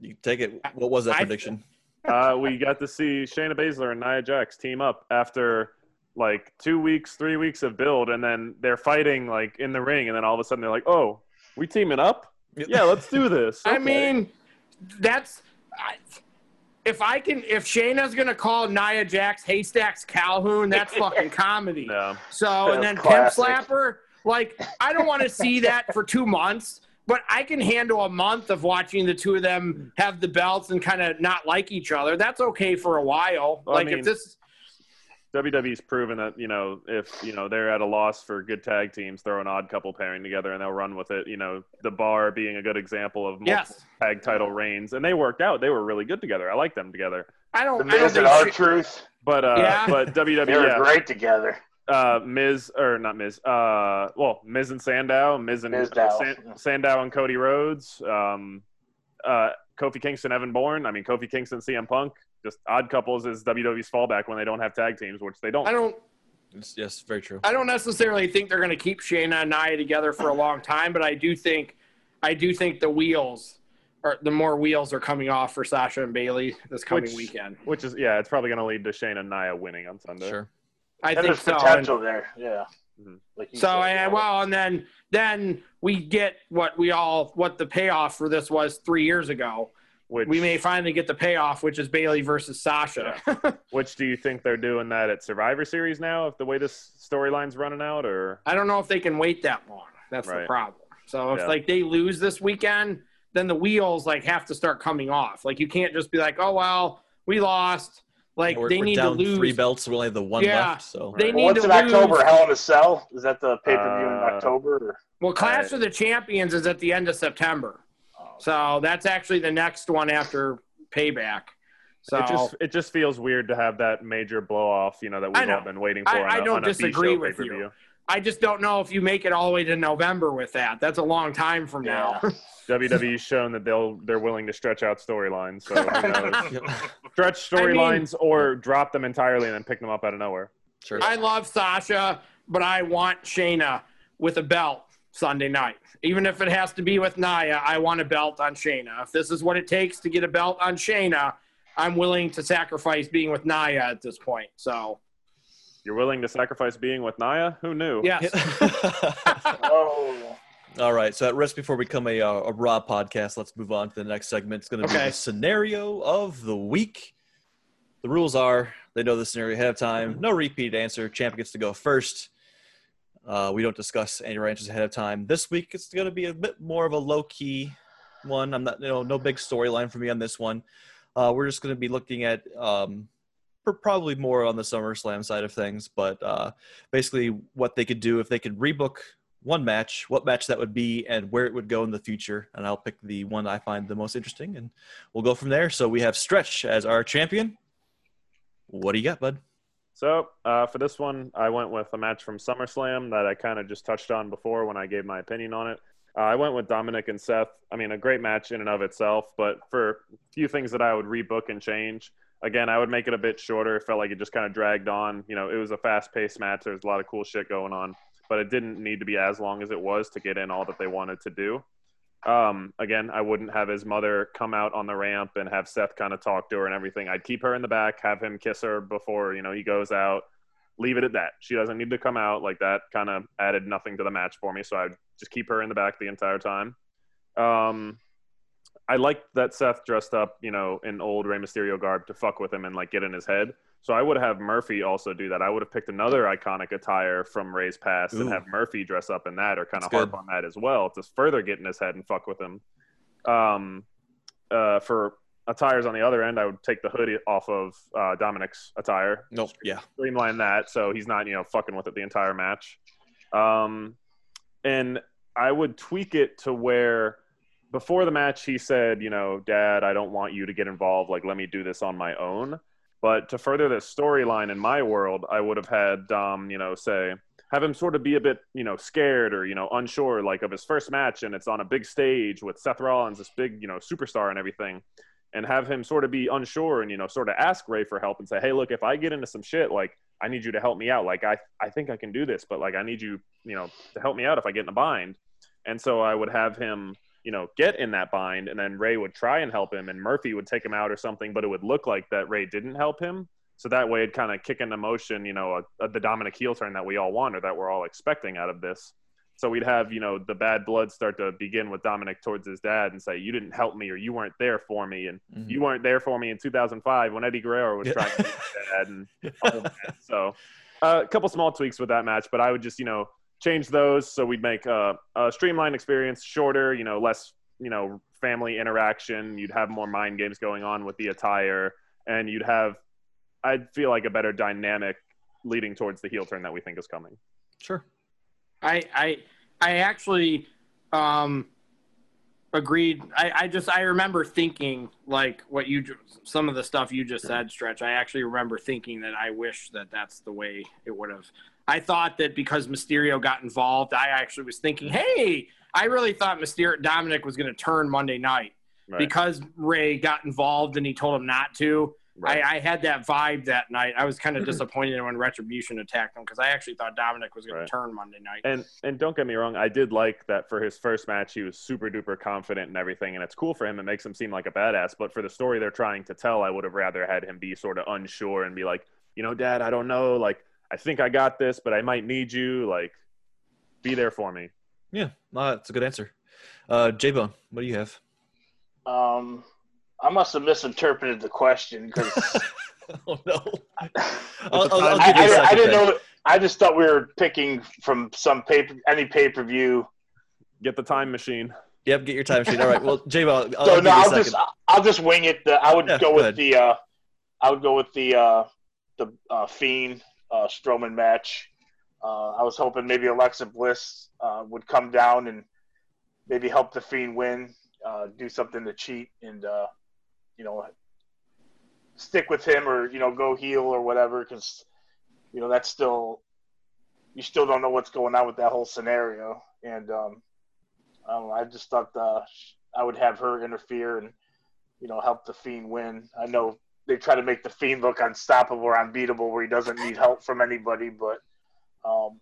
[SPEAKER 1] you take it. What was that
[SPEAKER 3] I-
[SPEAKER 1] prediction? [laughs]
[SPEAKER 2] Uh, we got to see Shayna Baszler and Nia Jax team up after like two weeks, three weeks of build, and then they're fighting like in the ring, and then all of a sudden they're like, "Oh, we teaming up? Yeah, let's do this." [laughs]
[SPEAKER 3] I mean, that's I, if I can. If Shayna's gonna call Nia Jax Haystacks Calhoun, that's [laughs] fucking comedy.
[SPEAKER 2] no,
[SPEAKER 3] So and then
[SPEAKER 4] That's
[SPEAKER 3] Pimp. Slapper, like I don't want to see that for two months, but I can handle a month of watching the two of them have the belts and kind of not like each other. That's okay for a while.
[SPEAKER 2] Well, I
[SPEAKER 3] like
[SPEAKER 2] mean-
[SPEAKER 3] if this,
[SPEAKER 2] WWE's proven that you know if you know they're at a loss for good tag teams, throw an odd couple pairing together and they'll run with it. You know, the Bar being a good example of multiple
[SPEAKER 3] yes,
[SPEAKER 2] tag title reigns, and they worked out. They were really good together. I like them together.
[SPEAKER 3] I don't. I don't
[SPEAKER 4] Miz and
[SPEAKER 3] think
[SPEAKER 4] our
[SPEAKER 3] Shay-
[SPEAKER 4] truth.
[SPEAKER 2] But uh,
[SPEAKER 3] Yeah.
[SPEAKER 2] but WWE,
[SPEAKER 4] They were
[SPEAKER 2] yeah,
[SPEAKER 4] great together.
[SPEAKER 2] Uh, Miz or not Miz, uh, well, Miz and Sandow, Miz and
[SPEAKER 4] Mizdow.
[SPEAKER 2] San- Sandow and Cody Rhodes, um, uh, Kofi Kingston, Evan Bourne. I mean, Kofi Kingston, CM Punk, just odd couples is WWE's fallback when they don't have tag teams, which they don't.
[SPEAKER 3] I don't.
[SPEAKER 1] It's- yes, very true.
[SPEAKER 3] I don't necessarily think they're going to keep Shayna and Nia together for a long time, but I do think, I do think the wheels, or the more wheels are coming off for Sasha and Bayley this coming
[SPEAKER 2] Which-
[SPEAKER 3] weekend.
[SPEAKER 2] Which is yeah, it's probably going to lead to Shane and Nia winning on Sunday.
[SPEAKER 1] Sure.
[SPEAKER 3] I
[SPEAKER 4] And
[SPEAKER 3] think
[SPEAKER 4] there's
[SPEAKER 3] so. And-
[SPEAKER 4] there. Yeah.
[SPEAKER 2] Mhm.
[SPEAKER 4] Like
[SPEAKER 3] So
[SPEAKER 4] said,
[SPEAKER 3] and,
[SPEAKER 4] yeah.
[SPEAKER 3] well, and then then we get what we all what the payoff for this was three years ago.
[SPEAKER 2] Which
[SPEAKER 3] We may finally get the payoff, which is Bayley versus Sasha. [laughs]
[SPEAKER 2] which do you think they're doing that at Survivor Series now? If the way this storyline's running out, or
[SPEAKER 3] I don't know if they can wait that long. That's the problem. So if
[SPEAKER 2] Yeah.
[SPEAKER 3] like they lose this weekend, then the wheels like have to start coming off. Like you can't just be like, oh well, we lost. Like
[SPEAKER 1] we're,
[SPEAKER 3] they
[SPEAKER 1] we're
[SPEAKER 3] need
[SPEAKER 1] down
[SPEAKER 3] to lose.
[SPEAKER 1] three belts. We only have the one
[SPEAKER 3] Yeah.
[SPEAKER 1] left. So
[SPEAKER 3] They
[SPEAKER 2] Right.
[SPEAKER 3] need
[SPEAKER 4] What's
[SPEAKER 3] to
[SPEAKER 4] in
[SPEAKER 3] lose.
[SPEAKER 4] October? Hell in a Cell? Is that the pay per view in
[SPEAKER 2] Uh,
[SPEAKER 4] October? Or?
[SPEAKER 3] Well, Clash
[SPEAKER 2] I-
[SPEAKER 3] of the Champions is at the end of September, so that's actually the next one after Payback. So
[SPEAKER 2] it just it just feels weird to have that major blow off, you know, that we've
[SPEAKER 3] know.
[SPEAKER 2] all been waiting for.
[SPEAKER 3] I-
[SPEAKER 2] on
[SPEAKER 3] I
[SPEAKER 2] a-
[SPEAKER 3] don't
[SPEAKER 2] on a B
[SPEAKER 3] disagree
[SPEAKER 2] show
[SPEAKER 3] with you.
[SPEAKER 2] Pay-per-view.
[SPEAKER 3] I just don't know if you make it all the way to November with that. That's a long time from now. [laughs]
[SPEAKER 2] WWE's shown that they'll they're willing to stretch out storylines. So who [laughs] knows?
[SPEAKER 1] Yep.
[SPEAKER 2] stretch
[SPEAKER 3] I mean-
[SPEAKER 2] storylines or drop them entirely and then pick them up out of nowhere.
[SPEAKER 1] sure.
[SPEAKER 3] I love Sasha, but I want Shayna with a belt Sunday night. Even if it has to be with Nia, I want a belt on Shayna. If this is what it takes to get a belt on Shayna, I'm willing to sacrifice being with Nia at this point. So,
[SPEAKER 2] You're willing to sacrifice being with Naya? Who knew?
[SPEAKER 3] yes. [laughs] [laughs]
[SPEAKER 4] Oh.
[SPEAKER 1] All right. So at risk before we become a, uh, a Raw podcast, let's move on to the next segment. It's going to be
[SPEAKER 3] Okay.
[SPEAKER 1] the scenario of the week. The rules are they know the scenario ahead of time. No repeat answer. Champ gets to go first. Uh, we don't discuss any answers ahead of time. This week it's going to be a bit more of a low key one. I'm not, you know, no big storyline for me on this one. Uh, we're just going to be looking at um, pr- probably more on the SummerSlam side of things, but uh, basically what they could do if they could rebook one match, what match that would be, and where it would go in the future. And I'll pick the one I find the most interesting, and we'll go from there. So we have Stretch as our champion. What do you got, bud?
[SPEAKER 2] So uh, for this one, I went with a match from SummerSlam that I kind of just touched on before when I gave my opinion on it. Uh, I went with Dominic and Seth. I mean, a great match in and of itself, but for a few things that I would rebook and change, again, I would make it a bit shorter. It felt like it just kind of dragged on. You know, it was a fast paced match. There was a lot of cool shit going on, but it didn't need to be as long as it was to get in all that they wanted to do. Um, again, I wouldn't have his mother come out on the ramp and have Seth kind of talk to her and everything. I'd keep her in the back, have him kiss her before, you know, he goes out. leave it at that. She doesn't need to come out. Like that kind of added nothing to the match for me. So I'd just keep her in the back the entire time. Um, I liked that Seth dressed up, you know, in old Rey Mysterio garb to fuck with him and like get in his head. So I would have Murphy also do that. I would have picked another iconic attire from Rey's past and have Murphy dress up in that or kind of harp
[SPEAKER 1] good.
[SPEAKER 2] on that as well to further get in his head and fuck with him. Um, uh, for attires on the other end, I would take the hoodie off of uh, Dominic's attire
[SPEAKER 1] Nope. Yeah.
[SPEAKER 2] streamline that so he's not you know fucking with it the entire match um and i would tweak it to where before the match he said you know dad i don't want you to get involved like let me do this on my own but to further the storyline in my world i would have had dom you know say have him sort of be a bit you know scared or you know unsure like of his first match and it's on a big stage with seth rollins this big you know superstar and everything and have him sort of be unsure and you know sort of ask Rey for help and say, "Hey, look, if I get into some shit, like I need you to help me out. Like I I think I can do this, but like I need you, you know, to help me out if I get in a bind." And so I would have him, you know, get in that bind and then Rey would try and help him and Murphy would take him out or something, but it would look like that Rey didn't help him. So that way it'd kind of kick into motion, you know, a, a, the Dominic heel turn that we all want or that we're all expecting out of this. So we'd have, you know, the bad blood start to begin with Dominic towards his dad and say, "You didn't help me, or you weren't there for me, and
[SPEAKER 1] Mhm.
[SPEAKER 2] you weren't there for me in 2005 when Eddie Guerrero was trying to be my dad and [laughs] all that." So uh, a couple small tweaks with that match, but I would just, you know, change those so we'd make uh, a streamlined experience shorter, you know, less, you know, family interaction. You'd have more mind games going on with the attire, and you'd have, I'd feel like a better dynamic leading towards the heel turn that we think is coming.
[SPEAKER 1] Sure.
[SPEAKER 3] I I I actually um agreed. I, I just I remember thinking like what you ju- some of the stuff you just said, stretch. I actually remember thinking that I wish that that's the way it would have. I thought that because Mysterio got involved, I actually was thinking, hey, I really thought Mysterio Dominic was going to turn Monday night
[SPEAKER 2] Right.
[SPEAKER 3] because Rey got involved and he told him not to.
[SPEAKER 2] Right.
[SPEAKER 3] I, I had that vibe that night. I was kind of [clears throat] disappointed when Retribution attacked him because I actually thought Dominic was going
[SPEAKER 2] Right.
[SPEAKER 3] to turn Monday night.
[SPEAKER 2] And and don't get me wrong, I did like that for his first match. He was super duper confident and everything, and it's cool for him. It makes him seem like a badass. But for the story they're trying to tell, I would have rather had him be sort of unsure and be like, you know, Dad, I don't know. Like, I think I got this, but I might need you. Like, be there for me.
[SPEAKER 1] Yeah. No, that's a good answer. Uh, J Bone, what do you have?
[SPEAKER 4] Um, I must have misinterpreted the question because [laughs]
[SPEAKER 1] oh no.
[SPEAKER 2] a [laughs]
[SPEAKER 1] I'll, I'll, I'll
[SPEAKER 2] time-
[SPEAKER 1] give
[SPEAKER 4] I,
[SPEAKER 1] you a
[SPEAKER 4] I,
[SPEAKER 1] second.
[SPEAKER 4] I didn't
[SPEAKER 1] then.
[SPEAKER 4] know. I just thought we were picking from some paper, any pay per view.
[SPEAKER 2] Get the time machine.
[SPEAKER 1] Yep, get your time machine. All right. Well, [laughs] J Bone, I'll,
[SPEAKER 4] So
[SPEAKER 1] I'll give
[SPEAKER 4] no,
[SPEAKER 1] you a
[SPEAKER 4] I'll just I'll just wing it. The, I would
[SPEAKER 1] Yeah,
[SPEAKER 4] go
[SPEAKER 1] go
[SPEAKER 4] with
[SPEAKER 1] ahead.
[SPEAKER 4] the uh, I would go with the uh, the uh, Fiend uh, Strowman match. Uh, I was hoping maybe Alexa Bliss uh, would come down and maybe help the Fiend win, uh, do something to cheat, and uh, you know stick with him or you know go heel or whatever because you know that's still you still don't know what's going on with that whole scenario and um, I, don't know, I just thought uh, I would have her interfere and you know help the Fiend win. I know they try to make the Fiend look unstoppable or unbeatable where he doesn't need help from anybody, but um,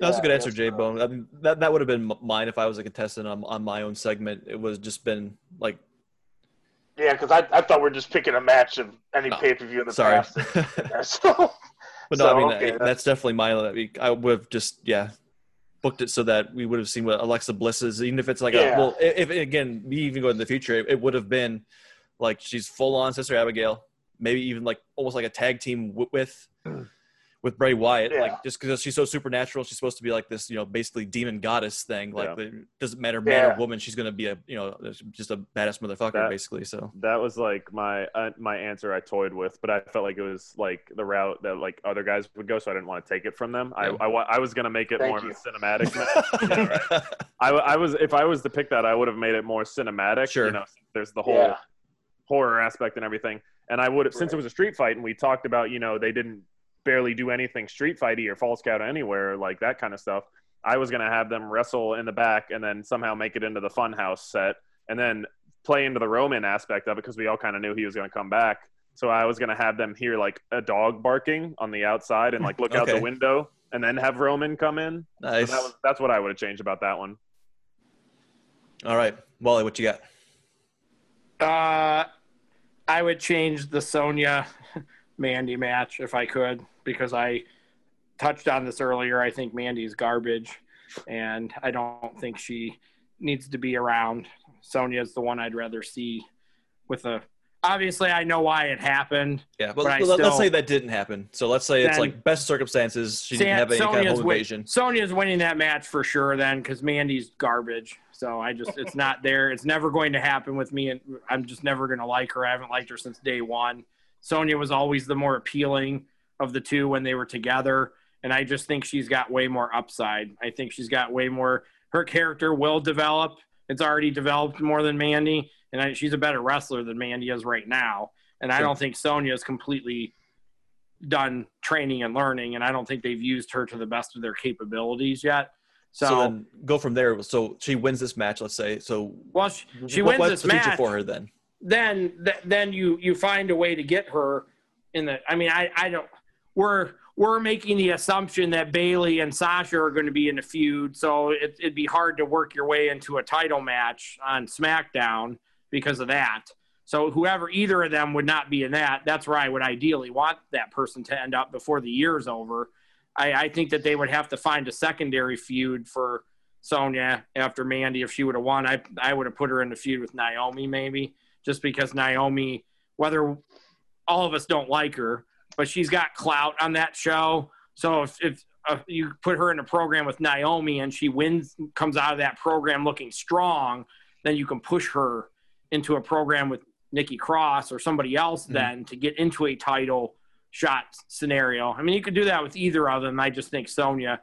[SPEAKER 1] That's a good answer,
[SPEAKER 4] Jay
[SPEAKER 1] Bone. I mean, that that would have been mine if I was a contestant on, on my own segment. It was just been like,
[SPEAKER 4] Yeah, because I, I thought we are just picking a match of any
[SPEAKER 1] Oh,
[SPEAKER 4] pay per view in the
[SPEAKER 1] sorry.
[SPEAKER 4] past. [laughs] [laughs] so,
[SPEAKER 1] But no,
[SPEAKER 4] So,
[SPEAKER 1] I mean
[SPEAKER 4] okay,
[SPEAKER 1] I- that's definitely mine. I would have just yeah booked it so that we would have seen what Alexa Bliss is, even if it's like a well, if, if again me even going in the future, it, it would have been like she's full on Sister Abigail, maybe even like almost like a tag team w- with with Bray Wyatt,
[SPEAKER 4] Yeah.
[SPEAKER 1] like just because she's so supernatural, she's supposed to be like this, you know, basically demon goddess thing. Like
[SPEAKER 2] Yeah.
[SPEAKER 1] it doesn't matter man or woman, she's gonna be a you know just a badass motherfucker
[SPEAKER 2] That-
[SPEAKER 1] basically. So
[SPEAKER 2] That was like my uh, my answer I toyed with, but I felt like it was like the route that like other guys would go, so I didn't want to take it from them. I,
[SPEAKER 1] Yeah.
[SPEAKER 2] I, wa- I was gonna make it
[SPEAKER 4] Thank
[SPEAKER 2] more
[SPEAKER 4] you.
[SPEAKER 2] cinematic. [laughs] Yeah, right. I, I was if I was to pick that, I would have made it more cinematic.
[SPEAKER 1] Sure.
[SPEAKER 2] You know, there's the whole
[SPEAKER 4] yeah,
[SPEAKER 2] horror aspect and everything. And I would have since it was a street fight, and we talked about you know they didn't barely do anything street fighty or false count anywhere like that kind of stuff. I was gonna have them wrestle in the back and then somehow make it into the funhouse set, and then play into the Roman aspect of it because we all kind of knew he was gonna come back. So I was gonna have them hear like a dog barking on the outside and like look out the window, and then have Roman come in. So
[SPEAKER 1] nice.
[SPEAKER 2] that was, that's what I would have changed about that one.
[SPEAKER 1] All right, Wally, what you got?
[SPEAKER 3] Uh, I would change the Sonya Mandy match if I could because I touched on this earlier. I think Mandy's garbage, and I don't think she needs to be around. Sonya's the one I'd rather see with a. Obviously, I know why it happened.
[SPEAKER 1] Yeah, but,
[SPEAKER 3] But
[SPEAKER 1] let- let's say that didn't happen. So let's say it's like best circumstances. She didn't
[SPEAKER 3] San-
[SPEAKER 1] have any kind of home
[SPEAKER 3] win-
[SPEAKER 1] invasion.
[SPEAKER 3] Sonya's winning that match for sure then because Mandy's garbage. So I just it's [laughs] not there. It's never going to happen with me, and I'm just never going to like her. I haven't liked her since day one. Sonya was always the more appealing of the two when they were together, and I just think she's got way more upside. I think she's got way more. Her character will develop. It's already developed more than Mandy, and I, she's a better wrestler than Mandy is right now. And I don't think Sonya is completely done training and learning, and I don't think they've used her to the best of their capabilities yet. So,
[SPEAKER 1] So, then go from there. So she wins this match, let's say. So
[SPEAKER 3] well, she, she
[SPEAKER 1] what-
[SPEAKER 3] wins
[SPEAKER 1] what's
[SPEAKER 3] this
[SPEAKER 1] the future
[SPEAKER 3] match.
[SPEAKER 1] for her then?
[SPEAKER 3] Then, th- then you you find a way to get her in the. I mean, I I don't. We're we're making the assumption that Bayley and Sasha are going to be in a feud, so it, it'd be hard to work your way into a title match on SmackDown because of that. So whoever either of them would not be in that. That's where I would ideally want that person to end up before the year's over. I, I think that they would have to find a secondary feud for Sonya after Mandy if she would have won. I I would have put her in the feud with Naomi maybe just because Naomi, whether all of us don't like her, but she's got clout on that show. So if if uh, you put her in a program with Naomi and she wins, comes out of that program looking strong, then you can push her into a program with Nikki Cross or somebody else
[SPEAKER 1] Mhm.
[SPEAKER 3] then to get into a title shot scenario. I mean, you could do that with either of them. I just think Sonya.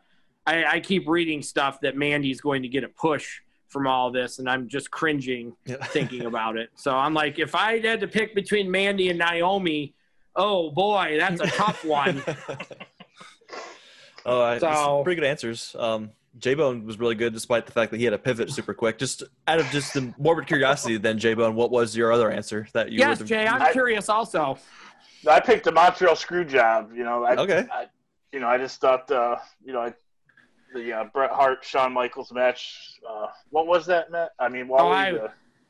[SPEAKER 3] I, I keep reading stuff that Mandy's going to get a push from all this, and I'm just cringing [laughs]
[SPEAKER 1] Yeah.
[SPEAKER 3] thinking about it. So I'm like, if I had to pick between Mandy and Naomi, oh boy, that's a tough one. [laughs]
[SPEAKER 1] oh,
[SPEAKER 3] So-
[SPEAKER 1] pretty good answers. Um, J Bone was really good, despite the fact that he had a pivot super quick. Just out of just the morbid curiosity, then J Bone, what was your other answer that you?
[SPEAKER 3] yes, Jay, I'm
[SPEAKER 4] I-
[SPEAKER 3] curious also.
[SPEAKER 4] I picked the Montreal Screwjob. You know, I,
[SPEAKER 1] Okay.
[SPEAKER 4] I, you know, I just thought, uh, you know, I, the uh, Bret Hart Shawn Michaels match. Uh, what was that, Matt? I mean,
[SPEAKER 3] Oh,
[SPEAKER 4] Wally,
[SPEAKER 3] I-
[SPEAKER 4] uh,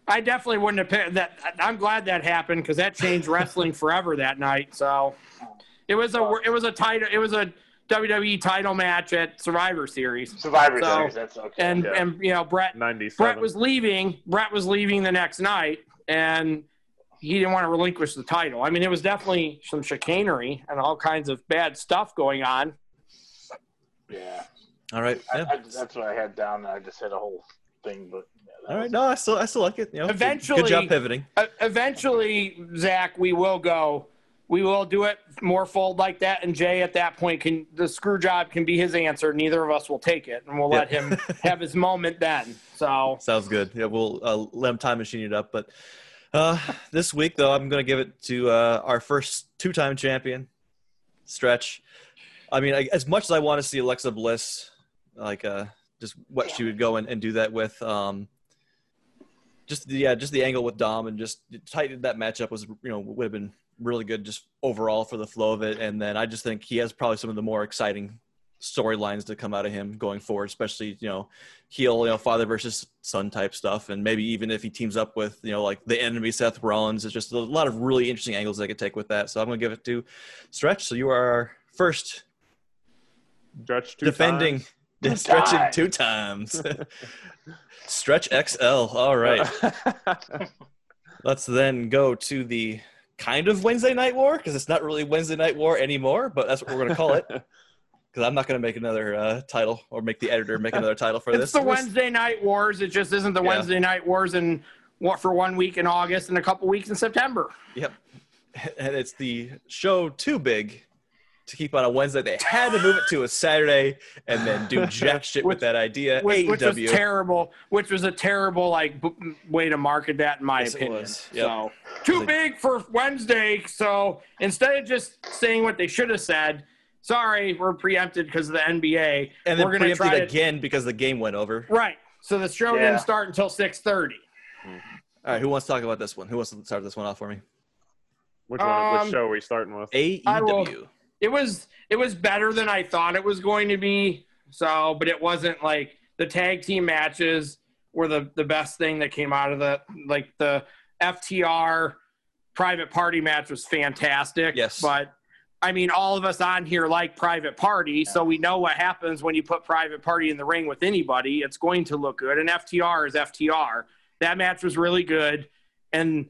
[SPEAKER 3] I definitely wouldn't have picked that. I'm glad that happened because that changed wrestling forever that night. So it was a it was a title it was a WWE title match at Survivor Series,
[SPEAKER 4] Survivor
[SPEAKER 3] So-
[SPEAKER 4] Series. That's okay.
[SPEAKER 3] and
[SPEAKER 2] Yeah.
[SPEAKER 3] and you know Bret
[SPEAKER 2] Ninety-seven.
[SPEAKER 3] Bret was leaving. Bret was leaving the next night, and he didn't want to relinquish the title. I mean, it was definitely some chicanery and all kinds of bad stuff going on.
[SPEAKER 4] yeah,
[SPEAKER 1] All right.
[SPEAKER 4] I,
[SPEAKER 1] Yeah.
[SPEAKER 4] I, that's what I had down. I just had a whole thing, but yeah,
[SPEAKER 1] All right. No, I still I still like it. You know, good-
[SPEAKER 3] Eventually-
[SPEAKER 1] good job pivoting.
[SPEAKER 3] Uh, eventually, Zach, we will go. We will do it more fold like that, and Jay at that point can the screw job can be his answer. Neither of us will take it, and we'll let him [laughs] have his moment then. So
[SPEAKER 1] Sounds good. Yeah, we'll uh, let him time machine it up. But uh, this week, though, I'm going to give it to uh, our first two-time champion, Stretch. I mean, I, as much as I want to see Alexa Bliss, like uh, just what she would go and, and do that with, um, just the, yeah, just the angle with Dom and just tighten that matchup was you know would have been really good just overall for the flow of it. And then I just think he has probably some of the more exciting storylines to come out of him going forward, especially you know heel, you know, father versus son type stuff, and maybe even if he teams up with you know like the enemy Seth Rollins, it's just a lot of really interesting angles they could take with that. So I'm gonna give it to Stretch. So you are our first
[SPEAKER 2] Stretch two
[SPEAKER 1] defending
[SPEAKER 2] times. [laughs]
[SPEAKER 4] Two
[SPEAKER 1] stretching
[SPEAKER 4] times.
[SPEAKER 1] two times. [laughs] Stretch XL. All right. [laughs] Let's then go to the kind of Wednesday Night War because it's not really Wednesday Night War anymore, but that's what we're gonna call it. [laughs] Because I'm not gonna make another uh, title or make the editor make another title for this.
[SPEAKER 3] it's the
[SPEAKER 1] We're-
[SPEAKER 3] Wednesday night wars. It just isn't the
[SPEAKER 1] Yeah.
[SPEAKER 3] Wednesday night wars in what for one week in August and a couple weeks in September.
[SPEAKER 1] Yep. [laughs] And it's the show too big to keep on a Wednesday. They had to move it to a Saturday and then do [laughs] jack shit with that idea.
[SPEAKER 3] Which, which was
[SPEAKER 1] AEW.
[SPEAKER 3] terrible. Which was a terrible like b- way to market that, in my
[SPEAKER 1] Yes,
[SPEAKER 3] opinion.
[SPEAKER 1] Yep.
[SPEAKER 3] So too
[SPEAKER 1] Like-
[SPEAKER 3] big for Wednesday. So instead of just saying what they should have said, sorry, we're preempted because of the NBA.
[SPEAKER 1] and then
[SPEAKER 3] we're gonna
[SPEAKER 1] preempted
[SPEAKER 3] try to-
[SPEAKER 1] again because the game went over.
[SPEAKER 3] Right. So the show
[SPEAKER 4] Yeah.
[SPEAKER 3] didn't start until six thirty.
[SPEAKER 1] All right, who wants to talk about this one? Who wants to start this one off for me?
[SPEAKER 2] Which one?
[SPEAKER 3] Um,
[SPEAKER 2] which show are we starting with?
[SPEAKER 3] I will-
[SPEAKER 1] AEW.
[SPEAKER 3] It was it was better than I thought it was going to be. So, but it wasn't like the tag team matches were the the best thing that came out of the like the FTR private party match was fantastic.
[SPEAKER 1] Yes.
[SPEAKER 3] But I mean, all of us on here like private party, so we know what happens when you put private party in the ring with anybody. It's going to look good. And FTR is FTR. That match was really good. And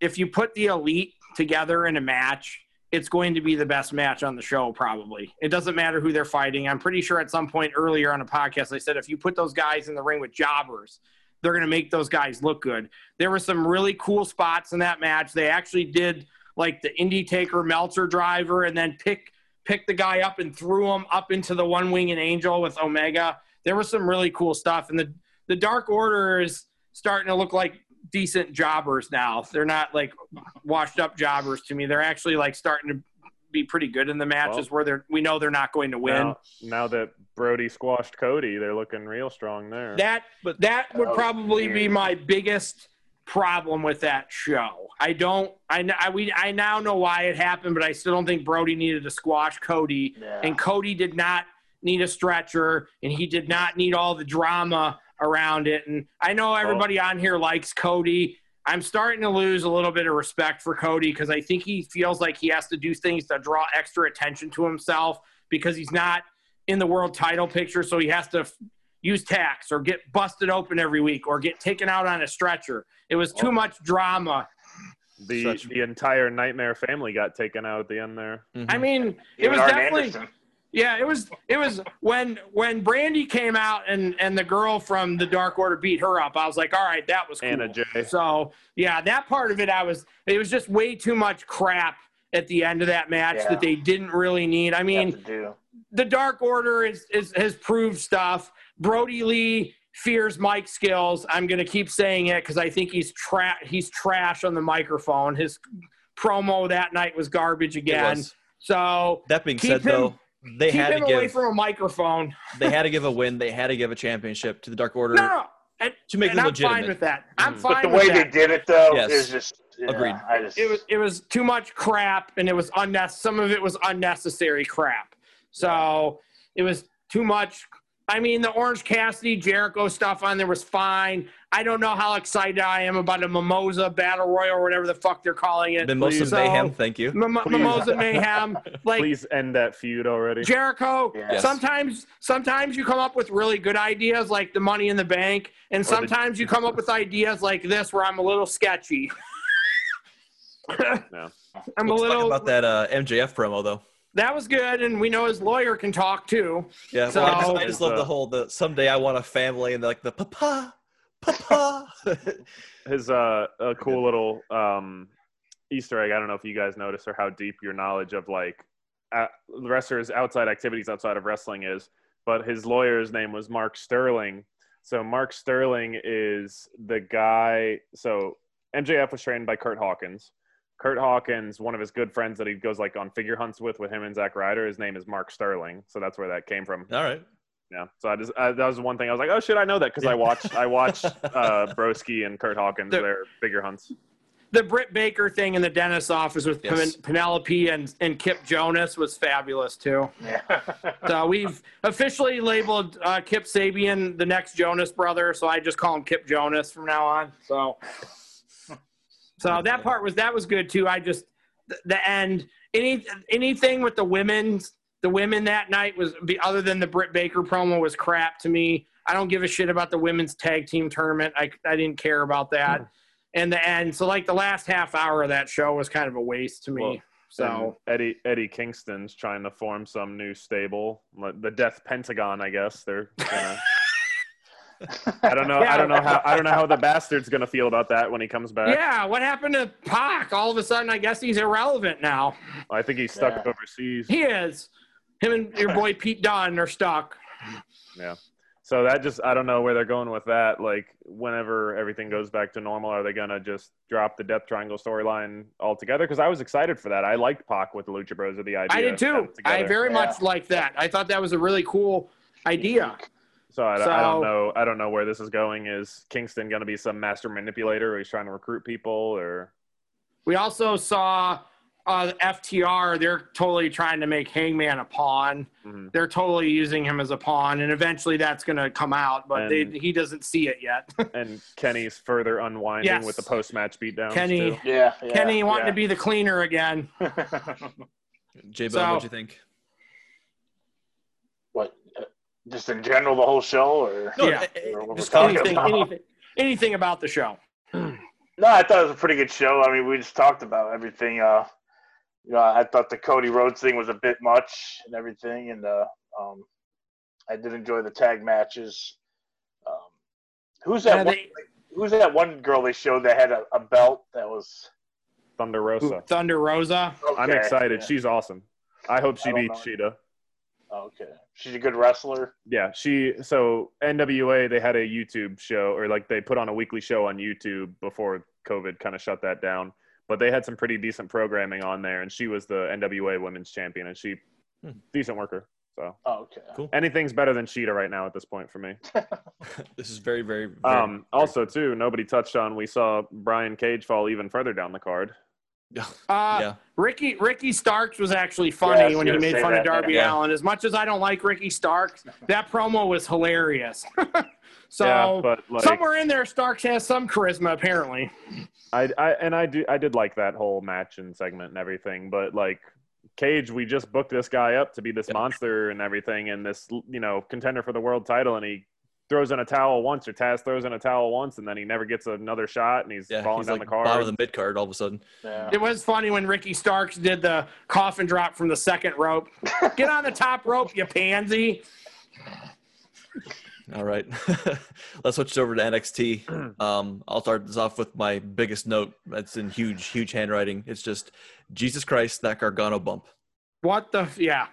[SPEAKER 3] if you put the elite together in a match, it's going to be the best match on the show, probably. It doesn't matter who they're fighting. I'm pretty sure at some point earlier on a podcast, I said if you put those guys in the ring with jobbers, they're going to make those guys look good. There were some really cool spots in that match. They actually did like the Indie Taker Meltzer driver and then pick pick the guy up and threw him up into the one winged angel with Omega. There was some really cool stuff. And the, the Dark Order is starting to look like decent jobbers now. They're not like washed up jobbers to me. They're actually like starting to be pretty good in the matches
[SPEAKER 2] Well,
[SPEAKER 3] where they're we know they're not going to win.
[SPEAKER 2] Now, now that Brodie squashed Cody, they're looking real strong there.
[SPEAKER 3] That
[SPEAKER 1] But-
[SPEAKER 3] that would
[SPEAKER 4] That was
[SPEAKER 3] probably be my biggest problem with that show. I don't. I kn- I we I now know why it happened, but I still don't think Brodie needed to squash Cody,
[SPEAKER 4] Yeah.
[SPEAKER 3] and Cody did not need a stretcher, and he did not need all the drama around it. And I know oh. everybody on here likes Cody. I'm starting to lose a little bit of respect for Cody because I think he feels like he has to do things to draw extra attention to himself because he's not in the world title picture, so he has to f- use tacks or get busted open every week or get taken out on a stretcher. It was too oh. much drama.
[SPEAKER 2] the
[SPEAKER 1] Such-
[SPEAKER 2] the entire Nightmare family got taken out at the end there.
[SPEAKER 3] I mm-hmm. mean, it
[SPEAKER 4] Even
[SPEAKER 3] was
[SPEAKER 4] Arn
[SPEAKER 3] definitely
[SPEAKER 4] Anderson.
[SPEAKER 3] Yeah, it was it was when when Brandi came out and and the girl from the Dark Order beat her up. I was like, all right, that was cool.
[SPEAKER 2] Anna Jay.
[SPEAKER 3] So yeah, that part of it, I was it was just way too much crap at the end of that match
[SPEAKER 4] Yeah.
[SPEAKER 3] that they didn't really need. I mean, the Dark Order is, is has proved stuff. Brodie Lee fears mic skills. I'm going to keep saying it because I think he's tra- he's trash on the microphone. His promo that night was garbage again.
[SPEAKER 1] was.
[SPEAKER 3] So
[SPEAKER 1] That being said,
[SPEAKER 3] him-
[SPEAKER 1] though, they
[SPEAKER 3] keep
[SPEAKER 1] had
[SPEAKER 3] him
[SPEAKER 1] to
[SPEAKER 3] away from a microphone. [laughs]
[SPEAKER 1] they had to give a win. They had to give a championship to the Dark Order
[SPEAKER 3] No, no, and,
[SPEAKER 1] to make
[SPEAKER 3] and
[SPEAKER 1] it
[SPEAKER 3] I'm
[SPEAKER 1] legitimate.
[SPEAKER 3] fine with that. I'm
[SPEAKER 2] Mm.
[SPEAKER 3] fine
[SPEAKER 4] But the
[SPEAKER 3] with
[SPEAKER 4] way
[SPEAKER 3] that.
[SPEAKER 4] they did it, though,
[SPEAKER 1] Yes.
[SPEAKER 4] is just yeah,
[SPEAKER 1] Agreed.
[SPEAKER 4] I just
[SPEAKER 3] it was it was too much crap and it was unnecessary some of it was unnecessary crap so it was too much i mean the orange cassidy jericho stuff on there was fine i don't know how excited i am about a mimosa battle royal or whatever the fuck they're calling it
[SPEAKER 1] Mimosa
[SPEAKER 2] Please.
[SPEAKER 1] Mayhem.
[SPEAKER 3] So-
[SPEAKER 1] Thank you.
[SPEAKER 3] Mim- mimosa mayhem [laughs] like
[SPEAKER 2] Please end that feud already.
[SPEAKER 3] Jericho,
[SPEAKER 4] Yes.
[SPEAKER 3] sometimes sometimes you come up with really good ideas like the money in the bank, and
[SPEAKER 2] Or the-
[SPEAKER 3] sometimes you come up with ideas like this where I'm a little sketchy. [laughs]
[SPEAKER 2] No. [laughs]
[SPEAKER 3] I'm
[SPEAKER 1] Let's
[SPEAKER 3] a
[SPEAKER 1] talk
[SPEAKER 3] little
[SPEAKER 1] about that uh, MJF promo though.
[SPEAKER 3] That was good, and we know his lawyer can talk too.
[SPEAKER 1] Yeah,
[SPEAKER 3] So-
[SPEAKER 1] well, I just, I just love the whole the someday I want a family and like the papa, papa. [laughs]
[SPEAKER 2] His uh a cool little um Easter egg. I don't know if you guys noticed or how deep your knowledge of like uh, wrestlers outside activities outside of wrestling is, but his lawyer's name was Mark Sterling. So Mark Sterling is the guy. So MJF was trained by Curt Hawkins. Curt Hawkins, one of his good friends that he goes like on figure hunts with, with him and Zack Ryder. His name is Mark Sterling. So that's where that came from.
[SPEAKER 1] All right.
[SPEAKER 2] Yeah. So I just I, that was one thing I was like, oh shit, I know that because I watched I watched [laughs] uh, Broski and Curt Hawkins
[SPEAKER 3] The-
[SPEAKER 2] their figure hunts.
[SPEAKER 3] The Britt Baker thing in the dentist's office with
[SPEAKER 1] Yes.
[SPEAKER 3] Pen- Penelope and, and Kip Jonas was fabulous too.
[SPEAKER 4] yeah. [laughs]
[SPEAKER 3] So we've officially labeled uh, Kip Sabian the next Jonas brother, so I just call him Kip Jonas from now on. So, so that part was that was good too. I just the, the end any anything with the women's the women that night was be other than the Britt Baker promo was crap to me. I don't give a shit about the women's tag team tournament. I I didn't care about that. Hmm. And the end, so like the last half hour of that show was kind of a waste to me.
[SPEAKER 2] Well,
[SPEAKER 3] so
[SPEAKER 2] Eddie Eddie Kingston's trying to form some new stable, the Death Pentagon. I guess they're. Gonna, [laughs] [laughs] I don't know. I don't know how. I don't know how the bastard's gonna feel about that when he comes back.
[SPEAKER 3] yeah, what happened to Pac? All of a sudden, I guess he's irrelevant now.
[SPEAKER 2] I think he's stuck
[SPEAKER 4] Yeah.
[SPEAKER 2] overseas.
[SPEAKER 3] He is. Him and your boy Pete Dunne are stuck.
[SPEAKER 2] Yeah. So that just I don't know where they're going with that. Like whenever everything goes back to normal, are they gonna just drop the Death Triangle storyline altogether? Because I was excited for that. I liked Pac with the Lucha Bros of the idea.
[SPEAKER 3] I did too. I very
[SPEAKER 4] Yeah.
[SPEAKER 3] much like that. I thought that was a really cool idea.
[SPEAKER 2] So I, I don't know. I don't know where this is going. Is Kingston going to be some master manipulator? Or he's trying to recruit people, or
[SPEAKER 3] We also saw uh, FTR, they're totally trying to make Hangman a pawn.
[SPEAKER 2] Mhm.
[SPEAKER 3] They're totally using him as a pawn, and eventually that's going to come out, but they, he doesn't see it yet. [laughs]
[SPEAKER 2] And Kenny's further unwinding
[SPEAKER 3] Yes.
[SPEAKER 2] with the post match beatdown.
[SPEAKER 3] Kenny,
[SPEAKER 2] too.
[SPEAKER 4] Yeah, yeah
[SPEAKER 3] Kenny wanting to be the cleaner again. [laughs]
[SPEAKER 1] J Bone,
[SPEAKER 3] So-
[SPEAKER 1] what'd you think?
[SPEAKER 4] What? Just in general, the whole show, or
[SPEAKER 1] No,
[SPEAKER 3] Yeah.
[SPEAKER 4] Or
[SPEAKER 1] just anything.
[SPEAKER 4] about.
[SPEAKER 3] anything, anything about the show.
[SPEAKER 4] No, I thought it was a pretty good show. I mean, we just talked about everything. Uh, you know, I thought the Cody Rhodes thing was a bit much and everything, and uh, um, I did enjoy the tag matches. Um, who's that?
[SPEAKER 3] Yeah,
[SPEAKER 4] one,
[SPEAKER 3] they-
[SPEAKER 4] who's that one girl they showed that had a, a belt that was?
[SPEAKER 2] Thunder Rosa.
[SPEAKER 3] Thunder Rosa.
[SPEAKER 2] I'm excited.
[SPEAKER 4] yeah.
[SPEAKER 2] She's awesome. I hope she
[SPEAKER 4] I
[SPEAKER 2] beats
[SPEAKER 4] know.
[SPEAKER 2] Shida.
[SPEAKER 4] Okay, she's a good wrestler.
[SPEAKER 2] Yeah, she. So NWA, they had a YouTube show, or like they put on a weekly show on YouTube before COVID kind of shut that down. But they had some pretty decent programming on there, and she was the NWA Women's Champion, and she
[SPEAKER 1] Hmm.
[SPEAKER 2] decent worker. So
[SPEAKER 4] Oh, okay.
[SPEAKER 1] Cool.
[SPEAKER 2] anything's better than Shida right now at this point for me. [laughs]
[SPEAKER 1] This is very, very. very
[SPEAKER 2] Um, also, too, nobody touched on. We saw Brian Cage fall even further down the card.
[SPEAKER 3] Uh,
[SPEAKER 1] yeah.
[SPEAKER 3] Ricky Ricky Starks was actually funny
[SPEAKER 4] Yeah, I was
[SPEAKER 3] when he made
[SPEAKER 4] say
[SPEAKER 3] fun of Darby
[SPEAKER 1] yeah.
[SPEAKER 3] Allin. As much as I don't like Ricky Starks, that promo was hilarious. [laughs] so
[SPEAKER 2] yeah, but like
[SPEAKER 3] somewhere in there, Starks has some charisma apparently.
[SPEAKER 2] I, I and I do I did like that whole match and segment and everything, but like Cage, we just booked this guy up to be this
[SPEAKER 1] Yeah.
[SPEAKER 2] monster and everything, and this you know contender for the world title, and he throws in a towel once, or Taz throws in a towel once, and then he never gets another shot, and he's
[SPEAKER 1] Yeah,
[SPEAKER 2] falling
[SPEAKER 1] he's
[SPEAKER 2] down
[SPEAKER 1] like
[SPEAKER 2] the card.
[SPEAKER 1] bottom of the mid card all of a sudden.
[SPEAKER 4] Yeah.
[SPEAKER 3] It was funny when Ricky Starks did the coffin drop from the second rope. [laughs] Get on the top rope, you pansy.
[SPEAKER 1] All right, [laughs] let's switch over to NXT. [clears throat] Um, I'll start this off with my biggest note. That's in huge, huge handwriting. It's just Jesus Christ, that Gargano bump.
[SPEAKER 3] What the? Yeah,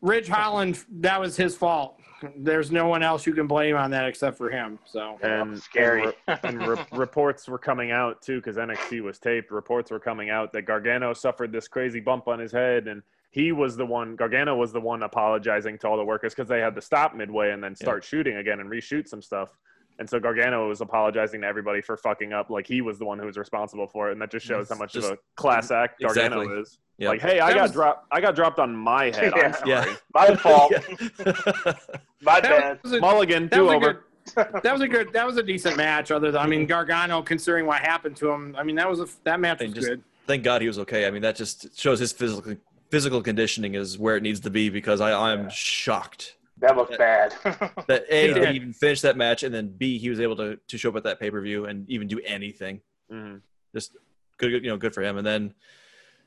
[SPEAKER 3] Ridge Holland. That was his fault. There's no one else you can blame on that except for him. So
[SPEAKER 2] and
[SPEAKER 4] Scary.
[SPEAKER 2] And, re- and re- [laughs] reports were coming out too because NXT was taped. Reports were coming out that Gargano suffered this crazy bump on his head, and he was the one. Gargano was the one apologizing to all the workers because they had to stop midway and then start shooting again and reshoot some stuff. And so Gargano was apologizing to everybody for fucking up, like he was the one who was responsible for it, and that just shows how much
[SPEAKER 1] just-
[SPEAKER 2] of a class act Gargano
[SPEAKER 1] Exactly.
[SPEAKER 2] is.
[SPEAKER 1] Yeah.
[SPEAKER 2] Like, hey, I
[SPEAKER 3] That
[SPEAKER 2] got
[SPEAKER 3] was-
[SPEAKER 2] dropped. I got dropped on my head. I'm [laughs]
[SPEAKER 4] Yeah.
[SPEAKER 2] sorry.
[SPEAKER 1] Yeah.
[SPEAKER 4] My fault. [laughs] [laughs] My bad.
[SPEAKER 3] a,
[SPEAKER 2] Mulligan,
[SPEAKER 3] that
[SPEAKER 2] do
[SPEAKER 3] was a
[SPEAKER 2] over.
[SPEAKER 3] good. That was a good. That was a decent match. Other than I mean Gargano, considering what happened to him, I mean that was a that match was
[SPEAKER 1] just-
[SPEAKER 3] good.
[SPEAKER 1] Thank God he was okay. I mean, that just shows his physical physical conditioning is where it needs to be because I I'm
[SPEAKER 4] Yeah.
[SPEAKER 1] shocked
[SPEAKER 4] That looked bad. [laughs]
[SPEAKER 1] that a
[SPEAKER 3] He
[SPEAKER 1] did
[SPEAKER 3] did.
[SPEAKER 1] even finish that match and then b he was able to to show up at that pay per view and even do anything.
[SPEAKER 2] Mhm.
[SPEAKER 1] Just good, good, you know, good for him. And then,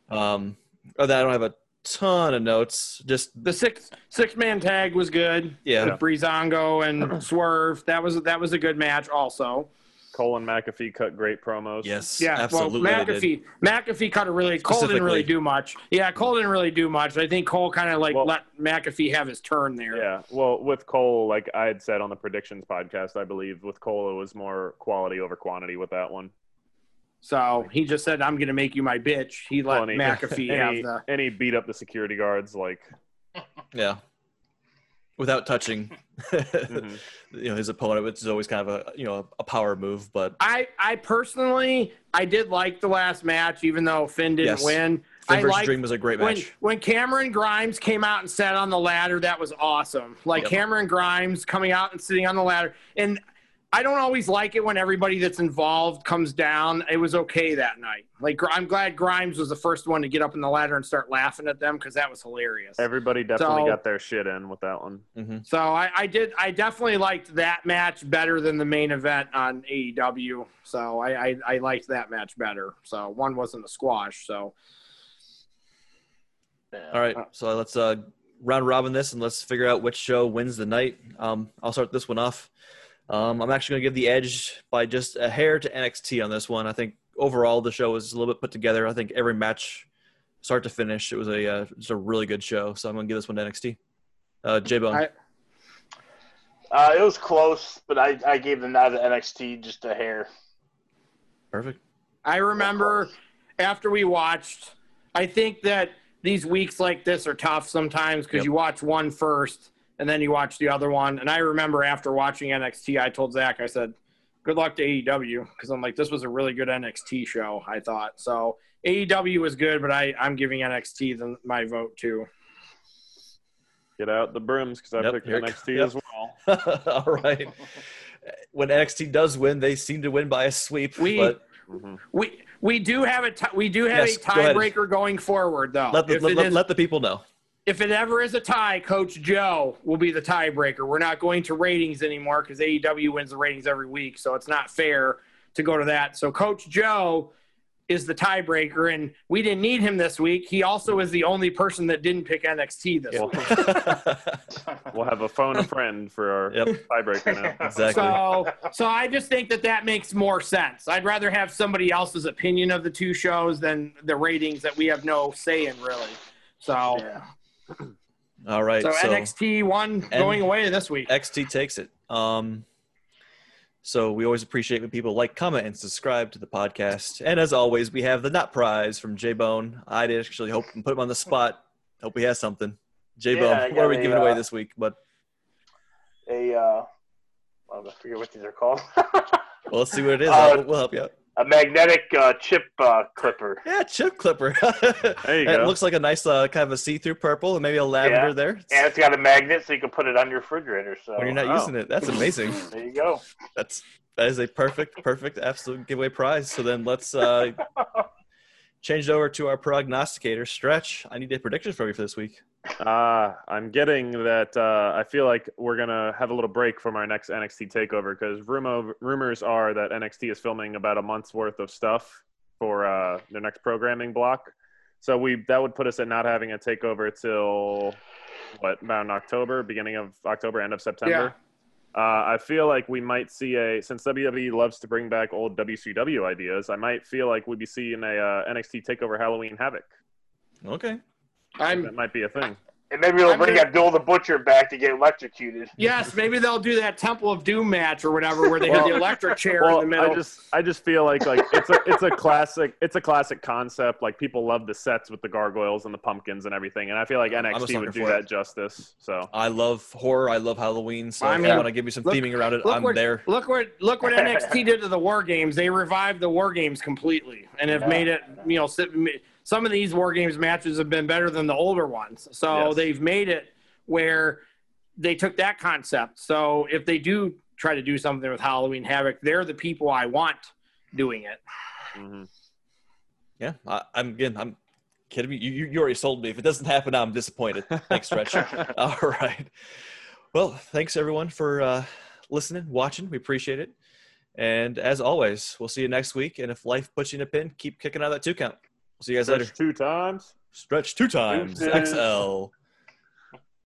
[SPEAKER 1] um, other than that, I don't have a ton of notes. Just
[SPEAKER 3] The six six man tag was good.
[SPEAKER 1] yeah,
[SPEAKER 3] With Breezango and Swerve. That was that was a good match. Also,
[SPEAKER 2] Cole and McAfee cut great promos.
[SPEAKER 1] yes,
[SPEAKER 3] yeah.
[SPEAKER 1] absolutely.
[SPEAKER 3] Well. McAfee McAfee cut a really. Cole didn't really do much. Yeah, Cole didn't really do much. I think Cole kind of like
[SPEAKER 2] Well-
[SPEAKER 3] let McAfee have his turn there.
[SPEAKER 2] Yeah, well, with Cole, like I had said on the predictions podcast, I believe with Cole it was more quality over quantity with that one.
[SPEAKER 3] So he just said, "I'm going to make you my bitch." He let
[SPEAKER 2] Well, he-
[SPEAKER 3] McAfee [laughs]
[SPEAKER 2] and
[SPEAKER 3] have
[SPEAKER 2] he,
[SPEAKER 3] the.
[SPEAKER 2] and he beat up the security guards like
[SPEAKER 1] Yeah, without touching,
[SPEAKER 2] mhm. [laughs]
[SPEAKER 1] you know, his opponent, which is always kind of a you know a power move. But
[SPEAKER 3] I I personally I did like the last match, even though Finn didn't
[SPEAKER 1] Yes.
[SPEAKER 3] win.
[SPEAKER 1] Finn
[SPEAKER 3] I
[SPEAKER 1] versus
[SPEAKER 3] liked
[SPEAKER 1] Dream was a great
[SPEAKER 3] when
[SPEAKER 1] match.
[SPEAKER 3] when Cameron Grimes came out and sat on the ladder. That was awesome. Like
[SPEAKER 1] Yep.
[SPEAKER 3] Cameron Grimes coming out and sitting on the ladder. And I don't always like it when everybody that's involved comes down. It was okay that night. Like I'm glad Grimes was the first one to get up in the ladder and start laughing at them because that was hilarious.
[SPEAKER 2] everybody definitely
[SPEAKER 3] So-
[SPEAKER 2] got their shit in with that one.
[SPEAKER 1] hmm
[SPEAKER 3] So I, I did. I definitely liked that match better than the main event on AEW. So I, I, I liked that match better. So one wasn't a squash. So
[SPEAKER 1] All right, so let's uh, round robin this and let's figure out which show wins the night. Um, I'll start this one off. Um, I'm actually going to give the edge by just a hair to NXT on this one. I think overall the show was a little bit put together. I think every match, start to finish, it was a uh, just a really good show. So I'm going to give this one to NXT. Uh, J Bone.
[SPEAKER 4] Uh, it was close, but I, I gave the nod to NXT just a hair.
[SPEAKER 1] Perfect.
[SPEAKER 3] I remember after we watched. I think that these weeks like this are tough sometimes because
[SPEAKER 1] Yep.
[SPEAKER 3] you watch one first and then you watch the other one. And I remember after watching NXT, I told Zach, I said, good luck to AEW because I'm like, this was a really good NXT show. I thought so. AEW was good, but I I'm giving NXT the, my vote too.
[SPEAKER 2] Get out the brooms because I
[SPEAKER 1] Yep,
[SPEAKER 2] picked NXT
[SPEAKER 1] comes.
[SPEAKER 2] as well. [laughs]
[SPEAKER 1] All right. When NXT does win, they seem to win by a sweep.
[SPEAKER 3] We-
[SPEAKER 1] but
[SPEAKER 2] Mhm.
[SPEAKER 3] We we do have a ti- we do have
[SPEAKER 1] Yes,
[SPEAKER 3] a
[SPEAKER 1] go ahead.
[SPEAKER 3] tiebreaker going forward though.
[SPEAKER 1] let the, let, let- let the people know.
[SPEAKER 3] If it ever is a tie, Coach Joe will be the tiebreaker. We're not going to ratings anymore because AEW wins the ratings every week, so it's not fair to go to that. So Coach Joe is the tiebreaker, and we didn't need him this week. He also is the only person that didn't pick NXT this
[SPEAKER 2] Well,
[SPEAKER 3] week. [laughs]
[SPEAKER 2] We'll have a phone a friend for our
[SPEAKER 1] Yep.
[SPEAKER 2] tiebreaker now. [laughs]
[SPEAKER 1] exactly.
[SPEAKER 3] So, so I just think that that makes more sense. I'd rather have somebody else's opinion of the two shows than the ratings that we have no say in, really. So,
[SPEAKER 4] Yeah.
[SPEAKER 1] All right.
[SPEAKER 3] so,
[SPEAKER 1] So,
[SPEAKER 3] NXT one going away this week.
[SPEAKER 1] XT takes it. Um, so we always appreciate when people like, comment, and subscribe to the podcast. And as always, we have the nut prize from J Bone. I did actually hope and put him on the spot. Hope he has something. J Bone,
[SPEAKER 4] Yeah,
[SPEAKER 1] what are we
[SPEAKER 4] a,
[SPEAKER 1] giving away
[SPEAKER 4] uh,
[SPEAKER 1] this week? But
[SPEAKER 4] A uh, I forget what these are called. [laughs]
[SPEAKER 1] well, let's see what it is.
[SPEAKER 4] Uh,
[SPEAKER 1] we'll help you out.
[SPEAKER 4] A magnetic uh, chip uh, clipper.
[SPEAKER 1] Yeah, chip clipper. [laughs]
[SPEAKER 2] There you
[SPEAKER 1] it
[SPEAKER 2] go.
[SPEAKER 1] looks like a nice uh, kind of a see-through purple and maybe a lavender
[SPEAKER 4] Yeah.
[SPEAKER 1] there.
[SPEAKER 4] And it's got a magnet, so you can put it on your refrigerator. So
[SPEAKER 1] when you're not
[SPEAKER 2] Oh.
[SPEAKER 1] using it. That's amazing. [laughs]
[SPEAKER 4] there you go.
[SPEAKER 1] That's that is a perfect, perfect, absolute giveaway prize. So then let's [laughs] change it over to our prognosticator. Stretch. I need a prediction from you for this week.
[SPEAKER 2] Uh, I'm getting that. Uh, I feel like we're gonna have a little break from our next NXT takeover because rumor, rumors are that NXT is filming about a month's worth of stuff for uh, their next programming block. So we that would put us at not having a takeover till what about in October, beginning of October, end of September. Uh, I feel like we might see a since WWE loves to bring back old WCW ideas. I might feel like we'd be seeing a uh, NXT takeover Halloween Havoc.
[SPEAKER 1] Okay.
[SPEAKER 3] I'm
[SPEAKER 2] That might be a thing.
[SPEAKER 4] And maybe they'll
[SPEAKER 3] I'm
[SPEAKER 4] bring
[SPEAKER 3] gonna-
[SPEAKER 4] Abdullah the Butcher back to get electrocuted.
[SPEAKER 3] yes, maybe they'll do that Temple of Doom match or whatever where they have the electric chair
[SPEAKER 2] well,
[SPEAKER 3] in the middle.
[SPEAKER 2] I just I just feel like like it's a it's a classic it's a classic concept. Like people love the sets with the gargoyles and the pumpkins and everything, and I feel like NXT would do that
[SPEAKER 1] it.
[SPEAKER 2] justice. So
[SPEAKER 1] I love horror. I love Halloween. So
[SPEAKER 3] I
[SPEAKER 1] if you want to give me some
[SPEAKER 3] look-
[SPEAKER 1] theming around it, I'm
[SPEAKER 3] what,
[SPEAKER 1] there.
[SPEAKER 3] Look what look what NXT did to the War Games. They revived the War Games completely and have
[SPEAKER 4] Yeah.
[SPEAKER 3] made it. You know, sit- some of these War Games matches have been better than the older ones. So
[SPEAKER 2] Yes.
[SPEAKER 3] they've made it where they took that concept. So if they do try to do something with Halloween Havoc, they're the people I want doing it.
[SPEAKER 2] mhm.
[SPEAKER 1] Yeah, I, I'm again. I'm kidding me. You, you you already sold me. If it doesn't happen, I'm disappointed. Thanks, Stretch. [laughs] [laughs] All right. Well, thanks everyone for uh, listening, watching. We appreciate it. And as always, we'll see you next week. And if life puts you in a pin, keep kicking out that two count. See you guys later.
[SPEAKER 2] Stretch two times.
[SPEAKER 1] Stretch two times. XL.